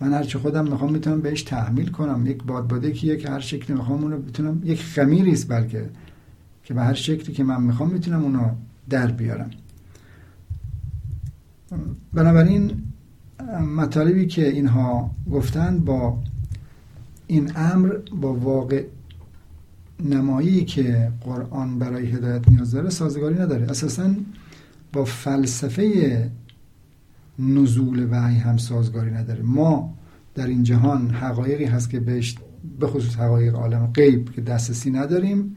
من هرچه خودم می‌خوام می‌تونم بهش تحمیل کنم. یک بادباده که که هر شکلی می‌خوام اونو بتونم یک خمیری است بلکه که به هر شکلی که من می‌خوام می‌تونم اونو در بیارم. بنابراین مطالبی که اینها گفتن با این امر با واقع نمایی که قرآن برای هدایت نیاز داره سازگاری نداره. اساسا با فلسفه نزول وحی هم سازگاری نداره. ما در این جهان حقایقی هست که بهش به خصوص حقایق عالم غیب که دسترسی نداریم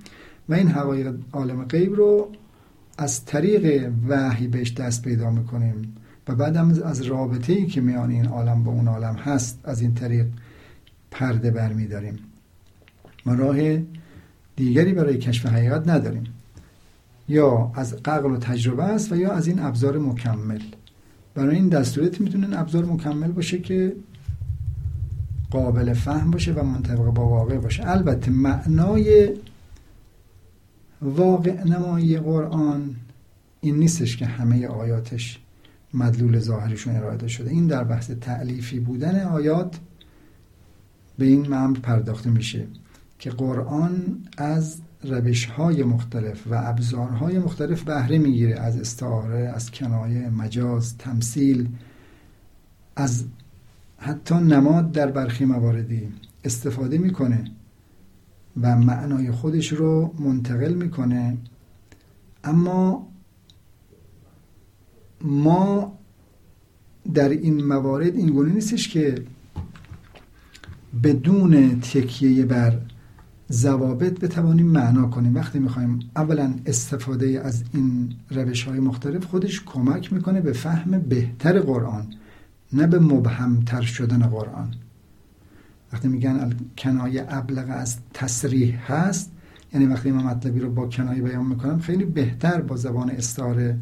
و این حقایق عالم غیب رو از طریق وحی بهش دست پیدا می‌کنیم. و بعدم از رابطه ای که میان این عالم با اون عالم هست از این طریق پرده برمیداریم ما راه دیگری برای کشف حقیقت نداریم. یا از ققل و تجربه است و یا از این ابزار مکمل. برای این دستورت می‌تونه ابزار مکمل باشه که قابل فهم باشه و منطبق با واقع باشه. البته معنای واقع نمایی قرآن این نیستش که همه آیاتش مدلول ظاهرشون اراده شده. این در بحث تعلیفی بودن آیات به این معنی پرداخته میشه که قرآن از روش های مختلف و ابزارهای مختلف بهره می‌گیره از استعاره از کنایه مجاز تمثیل از حتی نماد در برخی مواردی استفاده می‌کنه و معنای خودش رو منتقل می‌کنه. اما ما در این موارد این گونه نیستش که بدون تکیه بر زوابط بتوانیم معنا کنیم. وقتی می‌خوایم اولا استفاده از این روش های مختلف خودش کمک می‌کنه به فهم بهتر قرآن نه به مبهمتر شدن قرآن. وقتی میگن کنایه ابلغ از تصریح هست یعنی وقتی من مطلبی رو با کنایه بیان می‌کنم خیلی بهتر با زبان استعاره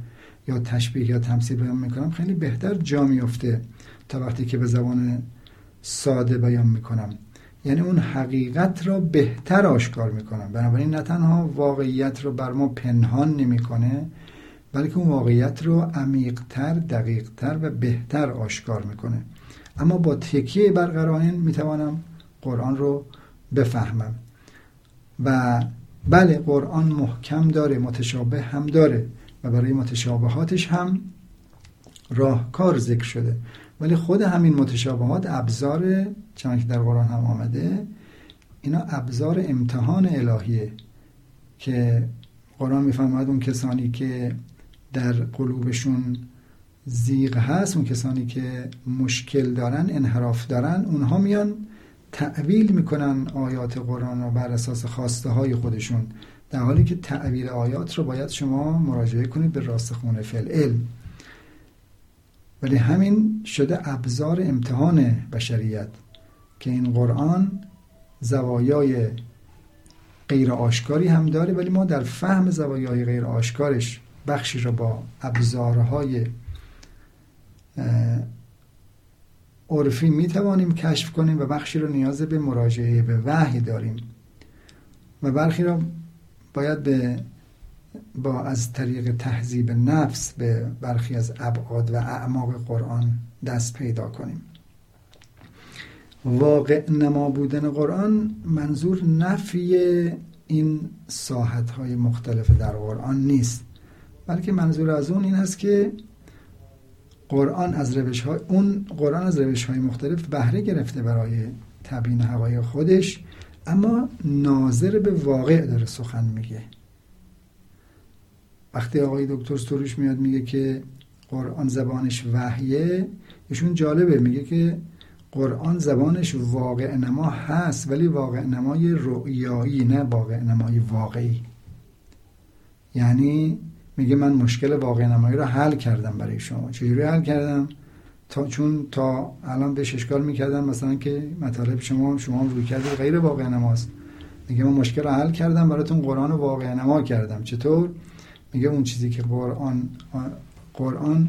یا تشبیه یا تمثیل بیان می‌کنم خیلی بهتر جا میفته تا وقتی که به زبان ساده بیان می‌کنم. یعنی اون حقیقت را بهتر آشکار می‌کنم. بنابراین نه تنها واقعیت رو بر ما پنهان نمی‌کنه بلکه اون واقعیت رو عمیقتر دقیقتر و بهتر آشکار می‌کنه. اما با تکیه بر قرائن می‌توانم قرآن رو بفهمم. و بله قرآن محکم داره متشابه هم داره. و برای متشابهاتش هم راهکار ذکر شده. ولی خود همین متشابهات ابزار چون که در قرآن هم آمده اینا ابزار امتحان الهیه که قرآن می‌فهمد اون کسانی که در قلوبشون زیغ هست اون کسانی که مشکل دارن انحراف دارن اونها میان تعویل می‌کنن آیات قرآن رو بر اساس خواسته های خودشون. در حالی که تعویل آیات رو باید شما مراجعه کنید به راسخون فعل علم ولی همین شده ابزار امتحان بشریت که این قرآن زوایای غیر آشکاری هم داره ولی ما در فهم زوایای غیر آشکارش بخشی را با ابزارهای عرفی می توانیم کشف کنیم و بخشی رو نیاز به مراجعه به وحی داریم. و برخی را باید به با از طریق تهذیب نفس به برخی از ابعاد و اعماق قرآن دست پیدا کنیم. واقع نما بودن قرآن منظور نفی این ساحت های مختلف در قرآن نیست. بلکه منظور از اون این است که قرآن از روش های اون قرآن از روش های مختلف بهره گرفته برای تبیین هوای خودش اما ناظر به واقع داره سخن میگه. وقتی آقای دکتر سروش میاد میگه که قرآن زبانش وحیه ایشون جالبه. میگه که قرآن زبانش واقع نما هست ولی واقع نمای رؤیایی نه واقع نمای واقعی. یعنی میگه من مشکل واقع نمایی رو حل کردم برای شما. چجوری حل کردم؟ تا چون تا الان بهش اشکال می‌کردم مثلا که مطالب شما شما روی کرده غیر واقع نماست میگه من مشکل رو حل کردم براتون قرآن واقع نما کردم. چطور؟ میگه اون چیزی که قرآن قرآن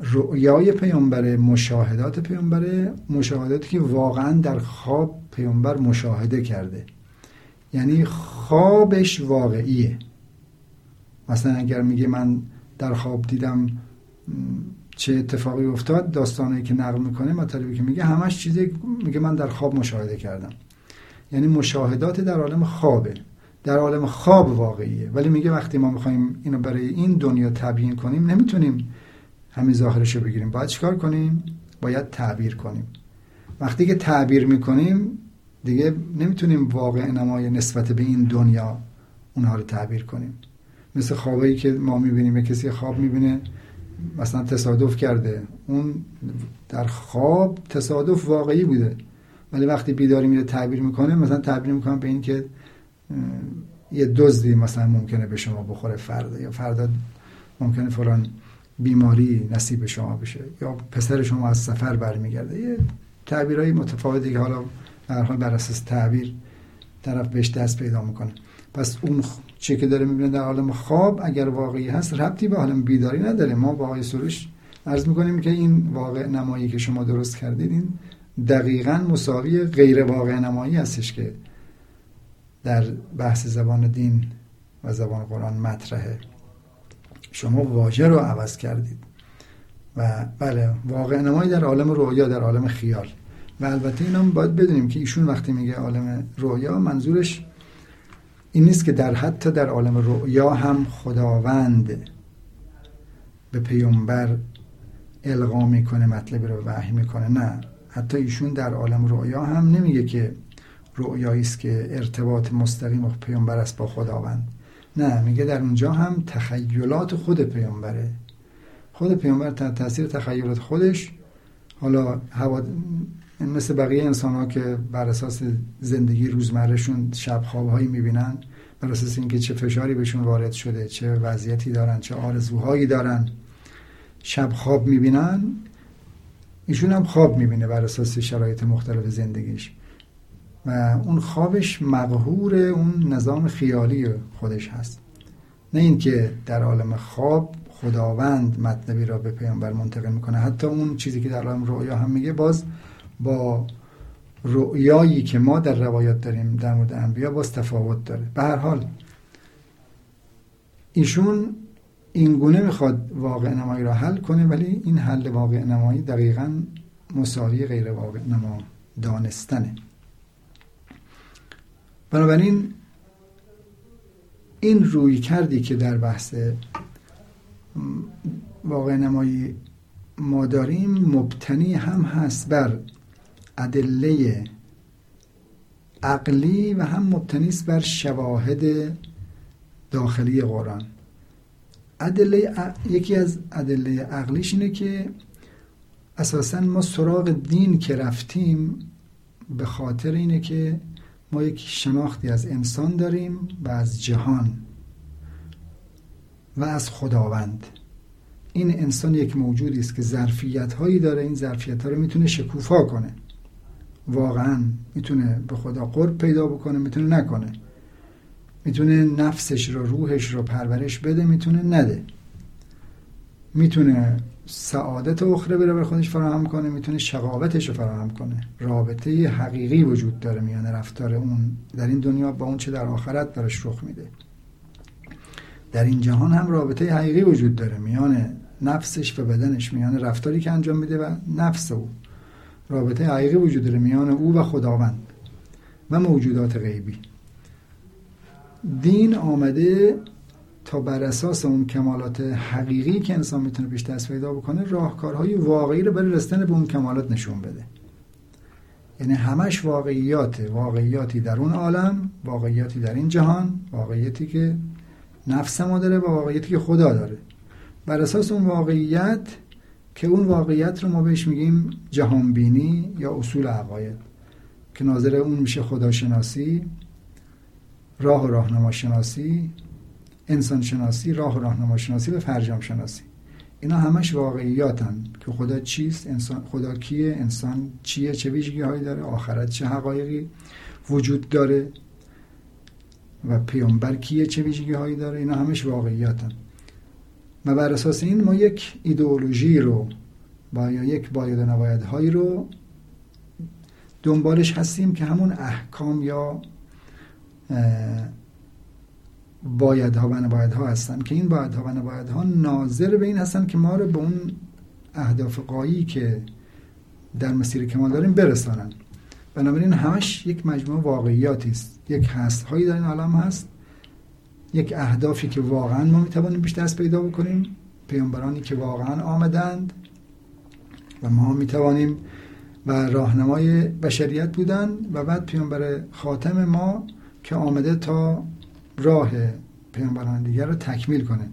رؤیای پیامبر مشاهدات پیامبر مشاهداتی که واقعا در خواب پیامبر مشاهده کرده. یعنی خوابش واقعیه. مثلا اگر میگه من در خواب دیدم چه اتفاقی افتاد داستانی که نقل می‌کنه مطلبی که میگه همش چیزی میگه من در خواب مشاهده کردم. یعنی مشاهدات در عالم خوابه. در عالم خواب واقعیه. ولی میگه وقتی ما می‌خوایم اینو برای این دنیا تبیین کنیم نمی‌تونیم همین ظاهرش رو بگیریم. باید چیکار کنیم؟ باید تعبیر کنیم. وقتی که تعبیر می‌کنیم دیگه نمی‌تونیم واقع نمای نسبت به این دنیا اونها رو تعبیر کنیم. مثل خوابایی که ما می‌بینیم کسی خواب می‌بینه مثلا تصادف کرده. اون در خواب تصادف واقعی بوده. ولی وقتی بیداری میره تعبیر می‌کنه مثلا تعبیر می‌کنه به این که یه دزدی مثلا ممکنه به شما بخوره فردا یا فردا ممکنه فلان بیماری نصیب شما بشه یا پسر شما از سفر برمیگرده. یه تعبیرهای متفاوتی که حالا در حال بر اساس تعبیر طرف بهش دست پیدا می‌کنه. پس اون چی که داره می‌بینه در عالم خواب اگر واقعی هست ربطی به عالم بیداری نداره. ما با آقای سروش عرض می‌کنیم که این واقع نمایی که شما درست کردید این دقیقا مساوی غیر واقع نمایی هستش که در بحث زبان دین و زبان قرآن مطرحه. شما واژه رو عوض کردید و بله واقع نمایی در عالم رویا در عالم خیال. و البته اینا باید بدونیم که ایشون وقتی میگه عالم رویا منظورش این نیست که در حتی در عالم رؤیا هم خداوند به پیامبر القا می‌کنه مطلبی رو وحی می‌کنه نه. حتی ایشون در عالم رؤیا هم نمیگه که رؤیایی است که ارتباط مستقیم و پیامبر است با خداوند. نه میگه در اونجا هم تخیلات خود پیامبره. خود پیامبر تحت تاثیر تخیلات خودش حالا مثل بقیه انسان ها که بر اساس زندگی روزمرهشون شب خوابهایی می‌بینن بر اساس اینکه چه فشاری بهشون وارد شده چه وضعیتی دارن چه آرزوهایی دارن شب خواب می‌بینن ایشون هم خواب می‌بینه بر اساس شرایط مختلف زندگیش. و اون خوابش مقهور اون نظام خیالی خودش هست. نه اینکه در عالم خواب خداوند مطلبی را به پیامبر منتقل می‌کنه حتی اون چیزی که در عالم رؤیا هم میگه باز با رؤیایی که ما در روایات داریم در مورد انبیا باز تفاوت داره. به هر حال ایشون این گونه می‌خواد واقع نمایی را حل کنه ولی این حل واقع نمایی دقیقا مساوی غیر واقع نما دانستنه. بنابراین این روی کردی که در بحث واقع نمایی ما داریم مبتنی هم هست بر ادله عقلی و هم مبتنی است بر شواهد داخلی قرآن. ادله یکی از ادله عقلیش اینه که اساسا ما سراغ دین که رفتیم به خاطر اینه که ما یک شناختی از انسان داریم و از جهان و از خداوند. این انسان یک موجودی است که ظرفیت هایی داره این ظرفیت ها رو می‌تونه شکوفا کنه. واقعا می‌تونه به خدا قرب پیدا بکنه می‌تونه نکنه. می‌تونه نفسش رو روحش رو پرورش بده می‌تونه نده. می‌تونه سعادت اخره بره به خودش فراهم کنه می‌تونه شقاوتش رو فراهم کنه. رابطه حقیقی وجود داره میان رفتار اون در این دنیا با اون چه در آخرت براش رخ میده. در این جهان هم رابطه حقیقی وجود داره میان نفسش و بدنش میان رفتاری که انجام میده و نفس او. رابطه حقیقی وجود داره میان او و خداوند و موجودات غیبی. دین آمده تا بر اساس اون کمالات حقیقی که انسان می‌تونه پیش دست پیدا بکنه راهکارهای واقعی رو برای رسیدن به اون کمالات نشون بده. یعنی همش واقعیات واقعیاتی در اون عالم واقعیاتی در این جهان واقعیتی که نفس ما داره و واقعیتی که خدا داره. بر اساس اون واقعیت که اون واقعیت رو ما بهش میگیم جهانبینی یا اصول عقاید که ناظر اون میشه خداشناسی راه و راهنما شناسی انسان شناسی راه و راهنما شناسی و فرجام شناسی اینا همش واقعیاتن که خدا چیست انسان خدا کیه انسان چیه چه ویژگی هایی داره آخرت چه حقایقی وجود داره و پیامبر کیه چه ویژگی هایی داره اینا همش واقعیاتن. و بر اساس این ما یک ایدئولوژی رو با یا یک باید و هایی رو دنبالش هستیم که همون احکام یا بایدها و نبایدها هستن که این بایدها و نبایدها ناظر به این هستن که ما رو به اون اهداف قایی که در مسیر کمال داریم برسانن. بنابراین همش یک مجموعه واقعیاتی است. یک هست هایی در این عالم هست. یک اهدافی که واقعا ما می‌توانیم بیش دست پیدا بکنیم پیامبرانی که واقعا آمدند و ما می‌توانیم و راهنمای بشریت بودن و بعد پیامبر خاتم ما که آمده تا راه پیامبران دیگر رو تکمیل کنه.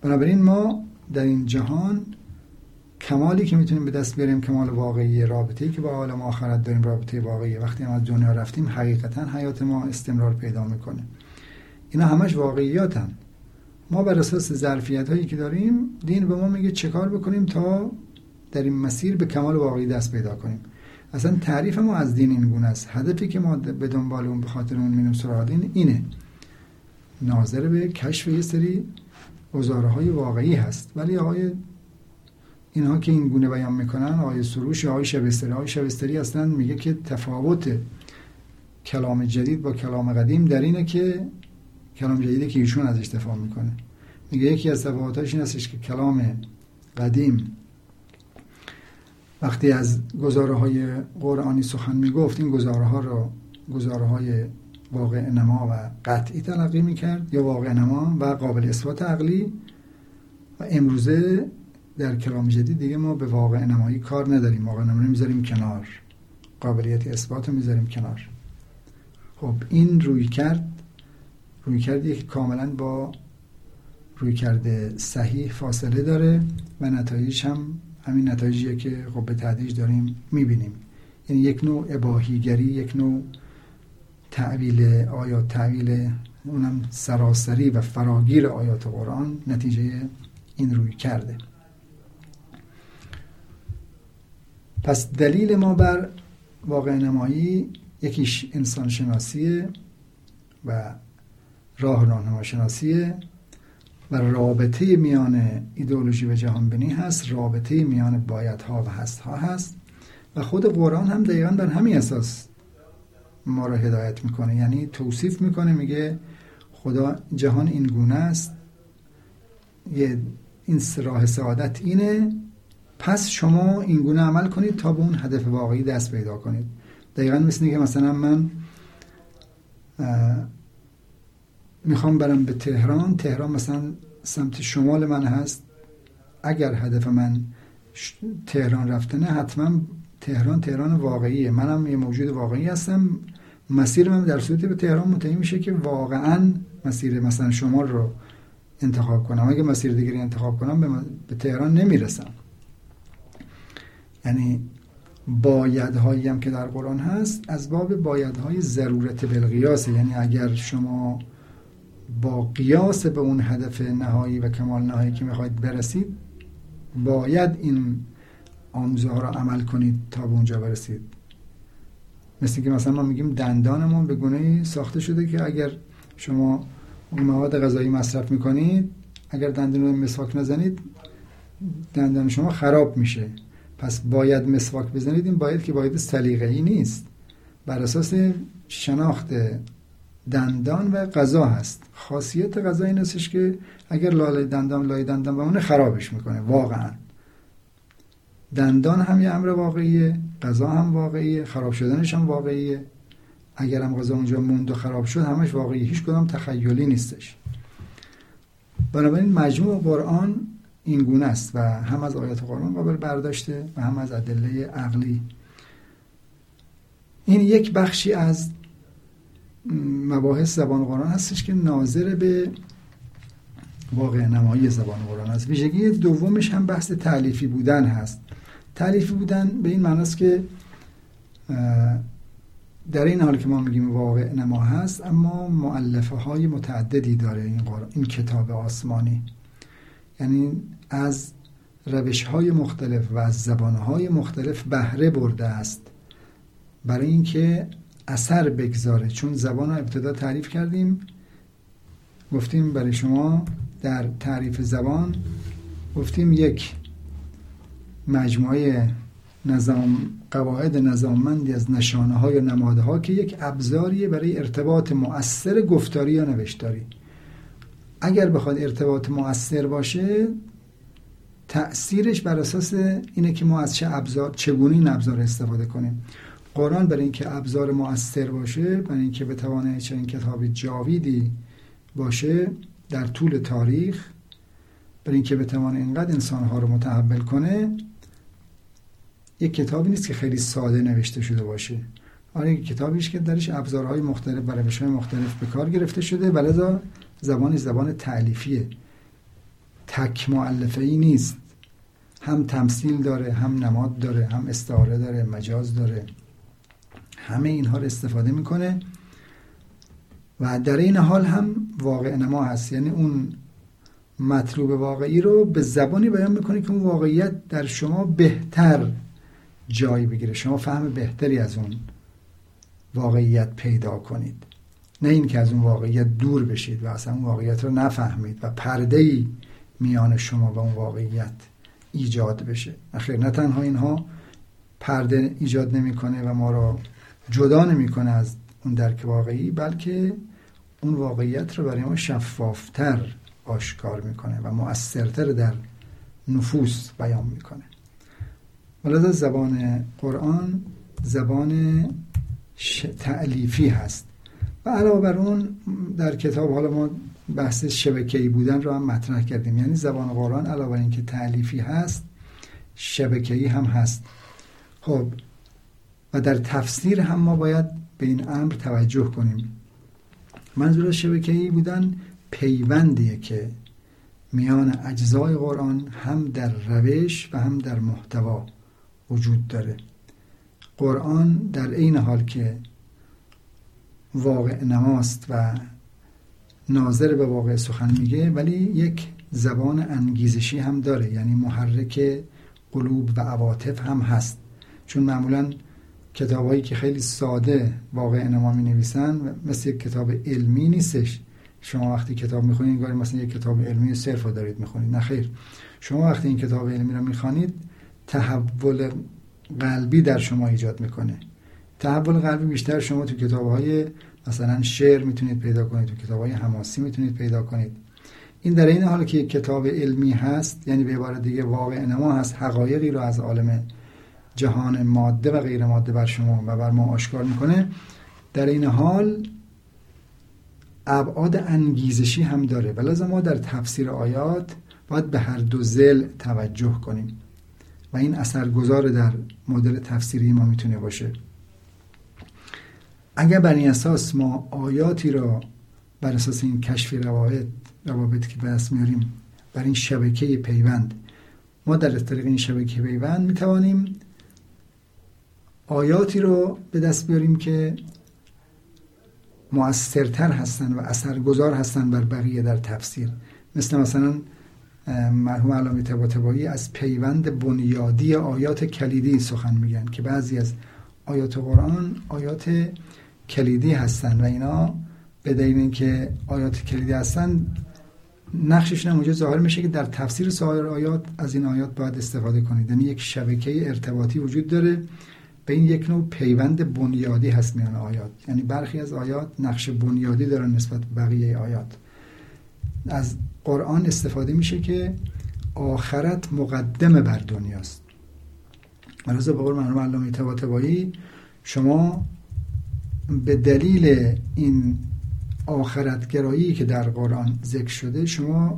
بنابراین ما در این جهان کمالی که می‌تونیم به دست بیاریم کمال واقعی رابطه‌ای که با عالم آخرت داریم رابطه واقعی. وقتی ما از دنیا رفتیم حقیقتا حیات ما استمرار پیدا می‌کنه. اینا همش واقعیاتن. ما بر اساس ظرفیت هایی که داریم دین به ما میگه چه کار بکنیم تا در این مسیر به کمال واقعی دست پیدا کنیم. اصلا تعریف ما از دین این گونه است. هدفی که ما به دنبال اون به خاطر اون میریم سراغ دین اینه. ناظر به کشف یه سری گزاره های واقعی هست. ولی آقای اینها که این گونه بیان می‌کنن آقای سروش آقای شبستری آقای شبستری اصلا میگه که تفاوت کلام جدید با کلام قدیم در اینه که کلام جدیدی که ایشون ازش دفاع می‌کنه. میگه یکی از تفاوتاش این هستش که کلام قدیم وقتی از گزاره های قرآنی سخن می‌گفت این گزاره ها رو گزاره های واقع نما و قطعی تلقی می‌کرد یا واقع نما و قابل اثبات عقلی. و امروزه در کلام جدید دیگه ما به واقع نمایی کار نداریم. واقع نمایی می‌ذاریم کنار. قابلیت اثبات رو می‌ذاریم کنار. خب این روی کرد روی کردی که کاملا با روی کرده صحیح فاصله داره و نتایج هم همین نتایجیه که خب به تدریج داریم می‌بینیم. یعنی یک نوع اباهیگری یک نوع تعویل آیات تعویل اونم سراسری و فراگیر آیات قرآن نتیجه این روی کرده. پس دلیل ما بر واقع نمایی یکیش انسان شناسیه و راه راهنما شناسیه و رابطه میان ایدئولوژی و جهانبینی هست رابطه میان بایدها و هستها هست و خود قرآن هم دقیقا بر همین اساس ما را هدایت می‌کنه. یعنی توصیف می‌کنه میگه خدا جهان این گونه است. یه این راه سعادت اینه. پس شما این گونه عمل کنید تا به اون هدف واقعی دست پیدا کنید. دقیقا مثل که مثلا من می‌خوام برم به تهران. تهران مثلا سمت شمال من هست. اگر هدف من تهران رفتنه حتما تهران تهران واقعیه. منم یه موجود واقعی هستم. مسیر من در صورتی به تهران متعین میشه که واقعا مسیر مثلا شمال رو انتخاب کنم. اگه مسیر دیگری انتخاب کنم به, تهران نمی‌رسم. یعنی بایدهایی هم که در قرآن هست از باب بایدهای ضرورت بالقیاسه یعنی اگر شما با قیاس به اون هدف نهایی و کمال نهایی که می‌خواید برسید باید این آموزه ها را عمل کنید تا به اونجا برسید. مثل که مثلا ما میگیم دندانمون به گونه ساخته شده که اگر شما اون مواد غذایی مصرف می‌کنید اگر دندان رو مسواک نزنید دندان شما خراب میشه. پس باید مسواک بزنید این باید که باید سلیقه‌ای نیست. بر اساس شناخت دندان و غذا هست. خاصیت غذا این استش که اگر لای دندان لای دندان بمونه خرابش می‌کنه واقعا. دندان هم یه امر واقعیه غذا هم واقعیه خراب شدنش هم واقعیه. اگر هم غذا اونجا موند و خراب شد همش واقعی هیچ کدام تخیلی نیستش. بنابراین مجموع قرآن این گونه است و هم از آیات قرآن قابل برداشته و هم از ادله عقلی. این یک بخشی از مباحث زبان قرآن هستش که ناظر به واقع نمایی زبان قرآن است ویژگی دومش هم بحث تعلیفی بودن هست. تعلیفی بودن به این معناست که در این حال که ما میگیم واقع نما هست اما معلفه های متعددی داره این, این کتاب آسمانی. یعنی از روش های مختلف و از زبان های مختلف بهره برده است. برای اینکه اثر بگذاره. چون زبان رو ابتدا تعریف کردیم. گفتیم برای شما در تعریف زبان گفتیم یک مجموعه نظام قواعد نظاممندی از نشانه های و نمادها که یک ابزاریه برای ارتباط مؤثر گفتاری یا نوشتاری. اگر بخواد ارتباط مؤثر باشه تأثیرش بر اساس اینه که ما از چه ابزار چگونه این ابزار استفاده کنیم. قرآن برای اینکه ابزار مؤثر باشه برای اینکه بتوانه چنین کتاب جاویدی باشه در طول تاریخ برای اینکه بتوانه اینقدر انسانها رو متحول کنه یک کتابی نیست که خیلی ساده نوشته شده باشه. آره کتابیش که درش ابزارهای مختلف برای روش مختلف به کار گرفته شده ولذا زبانی زبان تعلیفیه تک معلفه ای نیست. هم تمثیل داره هم نماد داره هم استعاره داره مجاز داره. همه اینها رو استفاده می‌کنه و در این حال هم واقع نما هست. یعنی اون مطلوب واقعی رو به زبانی بیان می‌کنه که اون واقعیت در شما بهتر جایی بگیره. شما فهم بهتری از اون واقعیت پیدا کنید. نه اینکه از اون واقعیت دور بشید و اصلا اون واقعیت رو نفهمید و پرده ای میان شما و اون واقعیت ایجاد بشه. اخیر نه تنها اینها پرده ایجاد نمی‌کنه و ما رو جدا نمی‌کنه از اون درک واقعی بلکه اون واقعیت رو برای ما شفافتر آشکار می‌کنه و مؤثرتر در نفوس بیان می‌کنه. ولذا زبان قرآن زبان تعلیفی هست. و علاوه بر اون در کتاب حالا ما بحث شبکه‌ای بودن رو هم مطرح کردیم. یعنی زبان قرآن علاوه اینکه تعلیفی هست شبکه‌ای هم هست. خب و در تفسیر هم ما باید به این امر توجه کنیم. منظور از شبکه‌ای بودن پیوندیه که میان اجزای قرآن هم در روش و هم در محتوا وجود داره. قرآن در این حال که واقع نماست و ناظر به واقع سخن میگه ولی یک زبان انگیزشی هم داره یعنی محرک قلوب و عواطف هم هست. چون معمولا کتابهایی که خیلی ساده واقع نما می نویسن مثل یک کتاب علمی نیستش. شما وقتی کتاب می‌خونید انگار مثلا یک کتاب علمی صرف دارید می‌خونید. نه خیر. شما وقتی این کتاب علمی رو می‌خوانید تحول قلبی در شما ایجاد می‌کنه. تحول قلبی بیشتر شما تو کتاب های مثلا شعر می‌تونید پیدا کنید تو کتاب های حماسی می‌تونید پیدا کنید. این در این حال که یک کتاب علمی هست یعنی به عبارت دیگه واقع نما هست حقایقی رو از عالم جهان ماده و غیر ماده بر شما و بر ما آشکار می‌کنه. در این حال ابعاد انگیزشی هم داره. و ما در تفسیر آیات باید به هر دو زل توجه کنیم. و این اثرگذار در مدل تفسیری ما می‌تونه باشه. اگر بر این اساس ما آیاتی را بر اساس این کشف روابط روابط که بس میاریم بر این شبکه پیوند ما در طریق این شبکه پیوند می‌توانیم آیاتی رو به دست بیاریم که موثرتر هستن و اثرگذار هستن بر بقیه در تفسیر. مثل مثلا مرحوم علامه طباطبایی از پیوند بنیادی آیات کلیدی سخن میگن که بعضی از آیات قرآن آیات کلیدی هستن و اینا به دلیل اینکه آیات کلیدی هستن نقششون اونجا ظاهر میشه که در تفسیر سایر آیات از این آیات باید استفاده کنید. یعنی یک شبکه ارتباطی وجود داره. به این یک نوع پیوند بنیادی هست میان آیات. یعنی برخی از آیات نقش بنیادی دارن نسبت به بقیه آیات. از قرآن استفاده میشه که آخرت مقدمه بر دنیاست. مرزا به قول مرحوم علامه طباطبایی شما به دلیل این آخرت گرایی که در قرآن ذکر شده شما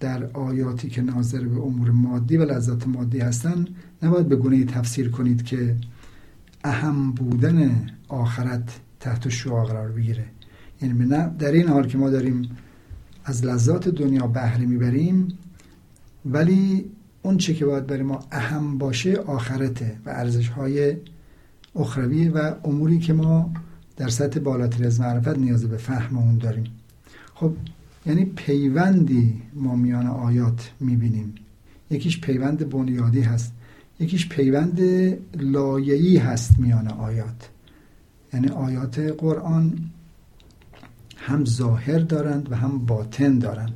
در آیاتی که ناظر به امور مادی و لذات مادی هستن نباید به گونه تفسیر کنید که اهم بودن آخرت تحت شعا قرار بگیره. یعنی در این حال که ما داریم از لذات دنیا بهره می‌بریم ولی اون چه که باید برای ما اهم باشه آخرته و ارزش های اخروی و اموری که ما در سطح بالاتر از معرفت نیاز به فهم اون داریم. خب یعنی پیوندی ما میان آیات می‌بینیم. یکیش پیوند بنیادی هست. یکیش پیوند لایه‌ای هست میان آیات. یعنی آیات قرآن هم ظاهر دارند و هم باطن دارند.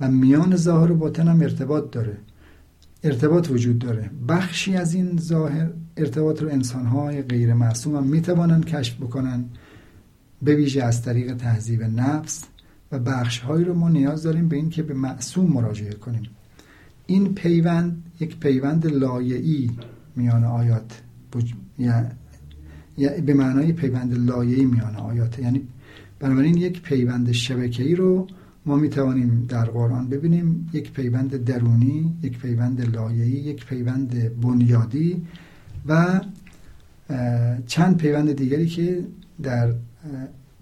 و میان ظاهر و باطن هم ارتباط داره. ارتباط وجود داره. بخشی از این ظاهر ارتباط رو انسانهای غیر معصوم هم می‌توانند کشف بکنن به ویژه از طریق تهذیب نفس و بخشهایی رو ما نیاز داریم به این که به معصوم مراجعه کنیم. این پیوند یک پیوند لایعی میان آیات یا به معنای پیوند لایعی میان آیات. یعنی بنابراین یک پیوند شبکه‌ای رو ما می توانیم در قرآن ببینیم. یک پیوند درونی یک پیوند لایه‌ای یک پیوند بنیادی و چند پیوند دیگری که در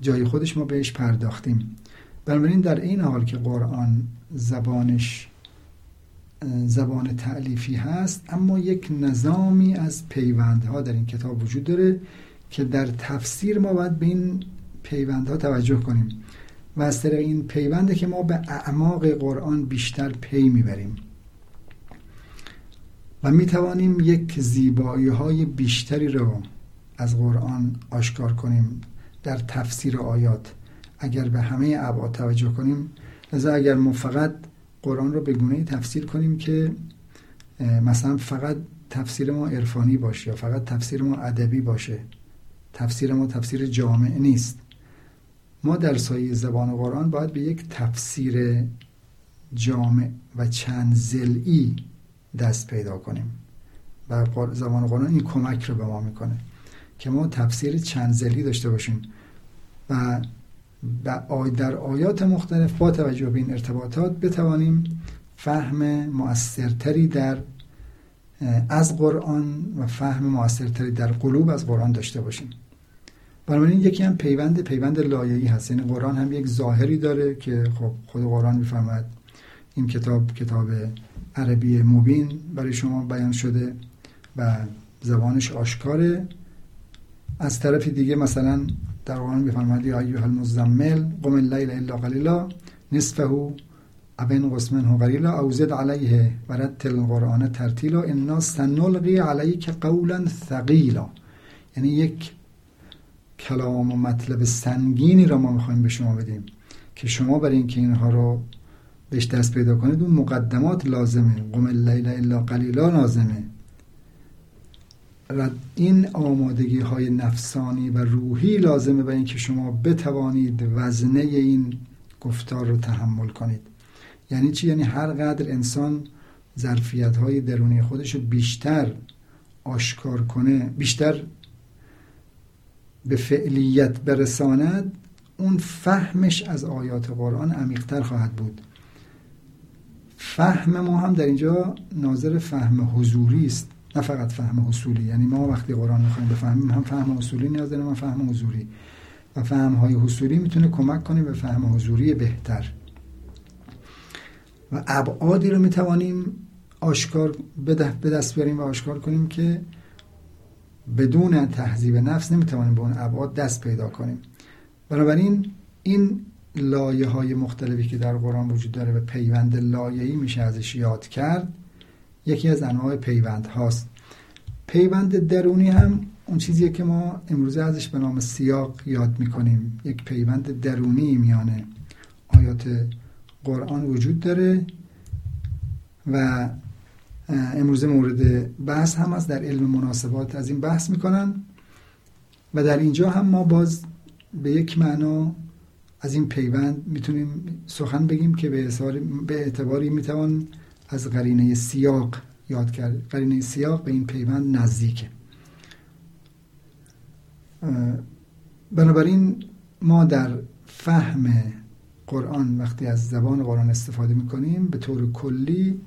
جای خودش ما بهش پرداختیم. بنابراین در این حال که قرآن زبانش زبان تعلیفی هست اما یک نظامی از پیوندها در این کتاب وجود داره که در تفسیر ما باید به این پیوندها توجه کنیم و از طریق این پیونده که ما به اعماق قرآن بیشتر پی می‌بریم. و می توانیم یک زیبایی های بیشتری رو از قرآن آشکار کنیم در تفسیر آیات. اگر به همه ابعاد توجه کنیم لذا اگر ما فقط قرآن رو به گونه تفسیر کنیم که مثلا فقط تفسیر ما عرفانی باشه یا فقط تفسیر ما ادبی باشه. تفسیر ما تفسیر جامع نیست. ما در سایه زبان قرآن باید به یک تفسیر جامع و چند زلعی دست پیدا کنیم. و زبان قرآن این کمک رو به ما می‌کنه که ما تفسیر چند زلی داشته باشیم. و در آیات مختلف با توجه به این ارتباطات بتوانیم فهم مؤثرتری در از قرآن و فهم مؤثرتری در قلوب از قرآن داشته باشیم. بنابراین یکی هم پیوند پیوند لایه‌ای هست. یعنی قرآن هم یک ظاهری داره که خب خود قرآن می‌فهمد این کتاب کتاب عربی مبین برای شما بیان شده و زبانش آشکاره. از طرف دیگه مثلا در قرآن میفرماد یا ایها المزمل قم اللیل الا قلیلا نصفه ابن قسمنه قلیلا او زد علیه ورتل القرآن ترتیلا انا سنلقی علیک قولا ثقیلا. یعنی یک کلام و مطلب سنگینی را ما می‌خوایم به شما بدیم که شما برای اینکه اینها رو بهش دست پیدا کنید اون مقدمات لازمه. قم اللیل الا قلیلا لازمه. این آمادگی های نفسانی و روحی لازمه برای اینکه شما بتوانید وزنه این گفتار رو تحمل کنید. یعنی چی؟ یعنی هر قدر انسان ظرفیت های درونی خودش رو بیشتر آشکار کنه بیشتر به فعلیت برساند اون فهمش از آیات قرآن عمیقتر خواهد بود. فهم ما هم در اینجا ناظر فهم حضوری است. نه فقط فهم حصولی یعنی ما وقتی قرآن می‌خوایم بفهمیم هم فهم حصولی نیاز داریم هم فهم حضوری. و فهم های حصولی می‌تونه کمک کنه به فهم حضوری بهتر. و ابعادی رو می‌توانیم آشکار به دست بیاریم و آشکار کنیم که بدون تهذیب نفس نمی‌توانیم به اون ابعاد دست پیدا کنیم. بنابراین این لایه های مختلفی که در قرآن وجود داره و پیوند لایه‌ای میشه ازش یاد کرد یکی از انواع پیوند هاست. پیوند درونی هم اون چیزیه که ما امروزه ازش به نام سیاق یاد می‌کنیم. یک پیوند درونی میانه. آیات قرآن وجود داره و امروزه مورد بحث هم از در علم مناسبات از این بحث می‌کنن. و در اینجا هم ما باز به یک معنا از این پیوند می‌تونیم سخن بگیم که به, به اعتباری می‌توان از قرینه سیاق یاد کرد. قرینه سیاق به این پیوند نزدیکه. بنابراین ما در فهم قرآن وقتی از زبان قرآن استفاده می‌کنیم به طور کلی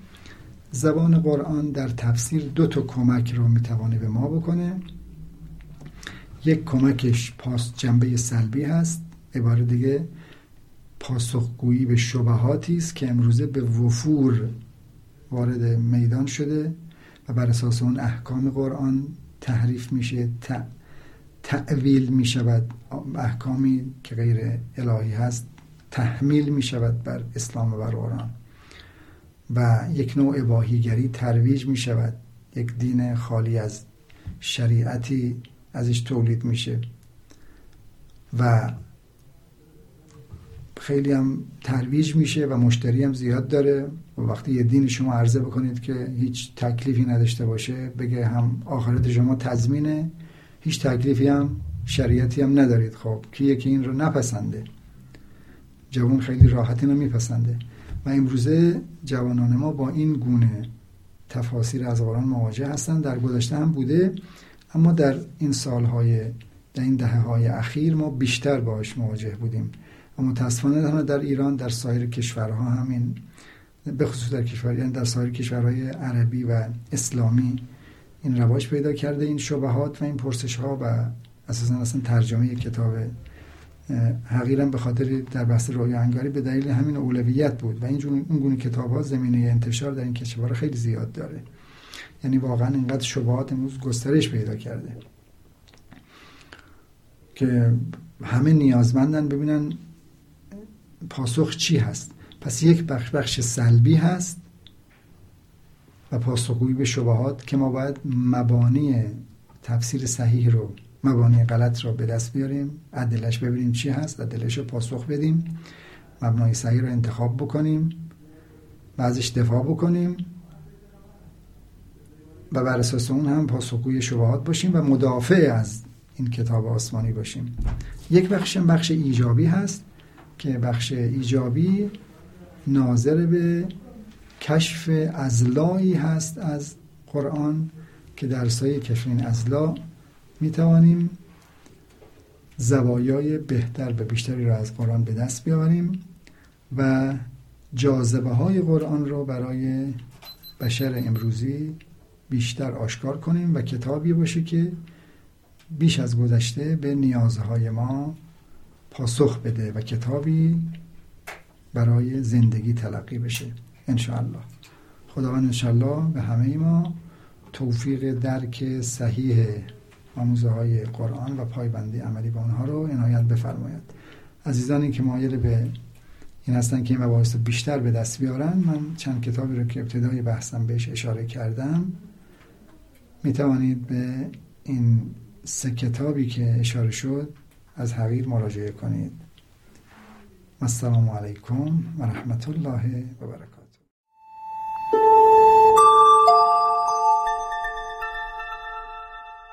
زبان قرآن در تفسیر دو تا کمک رو می‌توانه به ما بکنه. یک کمکش پاس جنبه سلبی هست. عباره دیگه پاسخگویی به شبهاتی است که امروزه به وفور وارد میدان شده و بر اساس اون احکام قرآن تحریف میشه تعویل می شود احکامی که غیر الهی هست تحمیل می شود بر اسلام و بر قرآن. و یک نوع اباهیگری ترویج می شود یک دین خالی از شریعتی ازش تولید میشه. و خیلی هم ترویج میشه و مشتری هم زیاد داره. و وقتی یه دین شما عرضه بکنید که هیچ تکلیفی نداشته باشه بگه هم آخرت شما تضمینه هیچ تکلیفی هم شریعتی هم ندارید. خب کیه که این رو نپسنده؟ جوان خیلی راحتی رو میپسنده. و امروزه جوانان ما با این گونه تفاسیر از قرآن مواجه هستن. در گذشته هم بوده. اما در این سالهای در این دهه های اخیر ما بیشتر باش مواجه بودیم. و متاسفانه در ایران در سایر کشورها همین به خصوص در کشور یعنی در سایر کشورهای عربی و اسلامی این رواج پیدا کرده این شبهات و این پرسش ها و اساسا اصلا ترجمه کتاب حقیرم به خاطر در بحث رویا انگاری به دلیل همین اولویت بود و این گونه کتاب ها زمینه انتشار در این کشور خیلی زیاد داره. یعنی واقعا اینقدر شبهات امروز گسترش پیدا کرده که همه نیازمندن ببینن پاسخ چی هست؟ پس یک بخش بخش سلبی هست و پاسخگویی به شبهات که ما باید مبانی تفسیر صحیح رو مبانی غلط رو به دست بیاریم عدلش ببینیم چی هست عدلش رو پاسخ بدیم مبنای صحیح رو انتخاب بکنیم و ازش دفاع بکنیم و بر اساس اون هم پاسخگوی شبهات باشیم و مدافع از این کتاب آسمانی باشیم. یک بخش بخش ایجابی هست. که بخش ایجابی ناظر به کشف ازلایی هست از قرآن که در سایه کشف این ازلا می توانیم زوایای بهتر و بیشتری را از قرآن به دست بیاوریم و جاذبه های قرآن را برای بشر امروزی بیشتر آشکار کنیم و کتابی باشه که بیش از گذشته به نیازهای ما پاسخ بده و کتابی برای زندگی تلقی بشه. انشاءالله. خداوند انشاءالله به همه ما توفیق درک صحیح آموزه های قرآن و پایبندی عملی به اونها رو عنایت بفرماید. عزیزانی که مایل به این هستن که این مباحث بیشتر به دست بیارن من چند کتابی رو که ابتدای بحثم بهش اشاره کردم می توانید به این سه کتابی که اشاره شد از حقیر مراجعه کنید. السلام علیکم و رحمت الله و برکاته.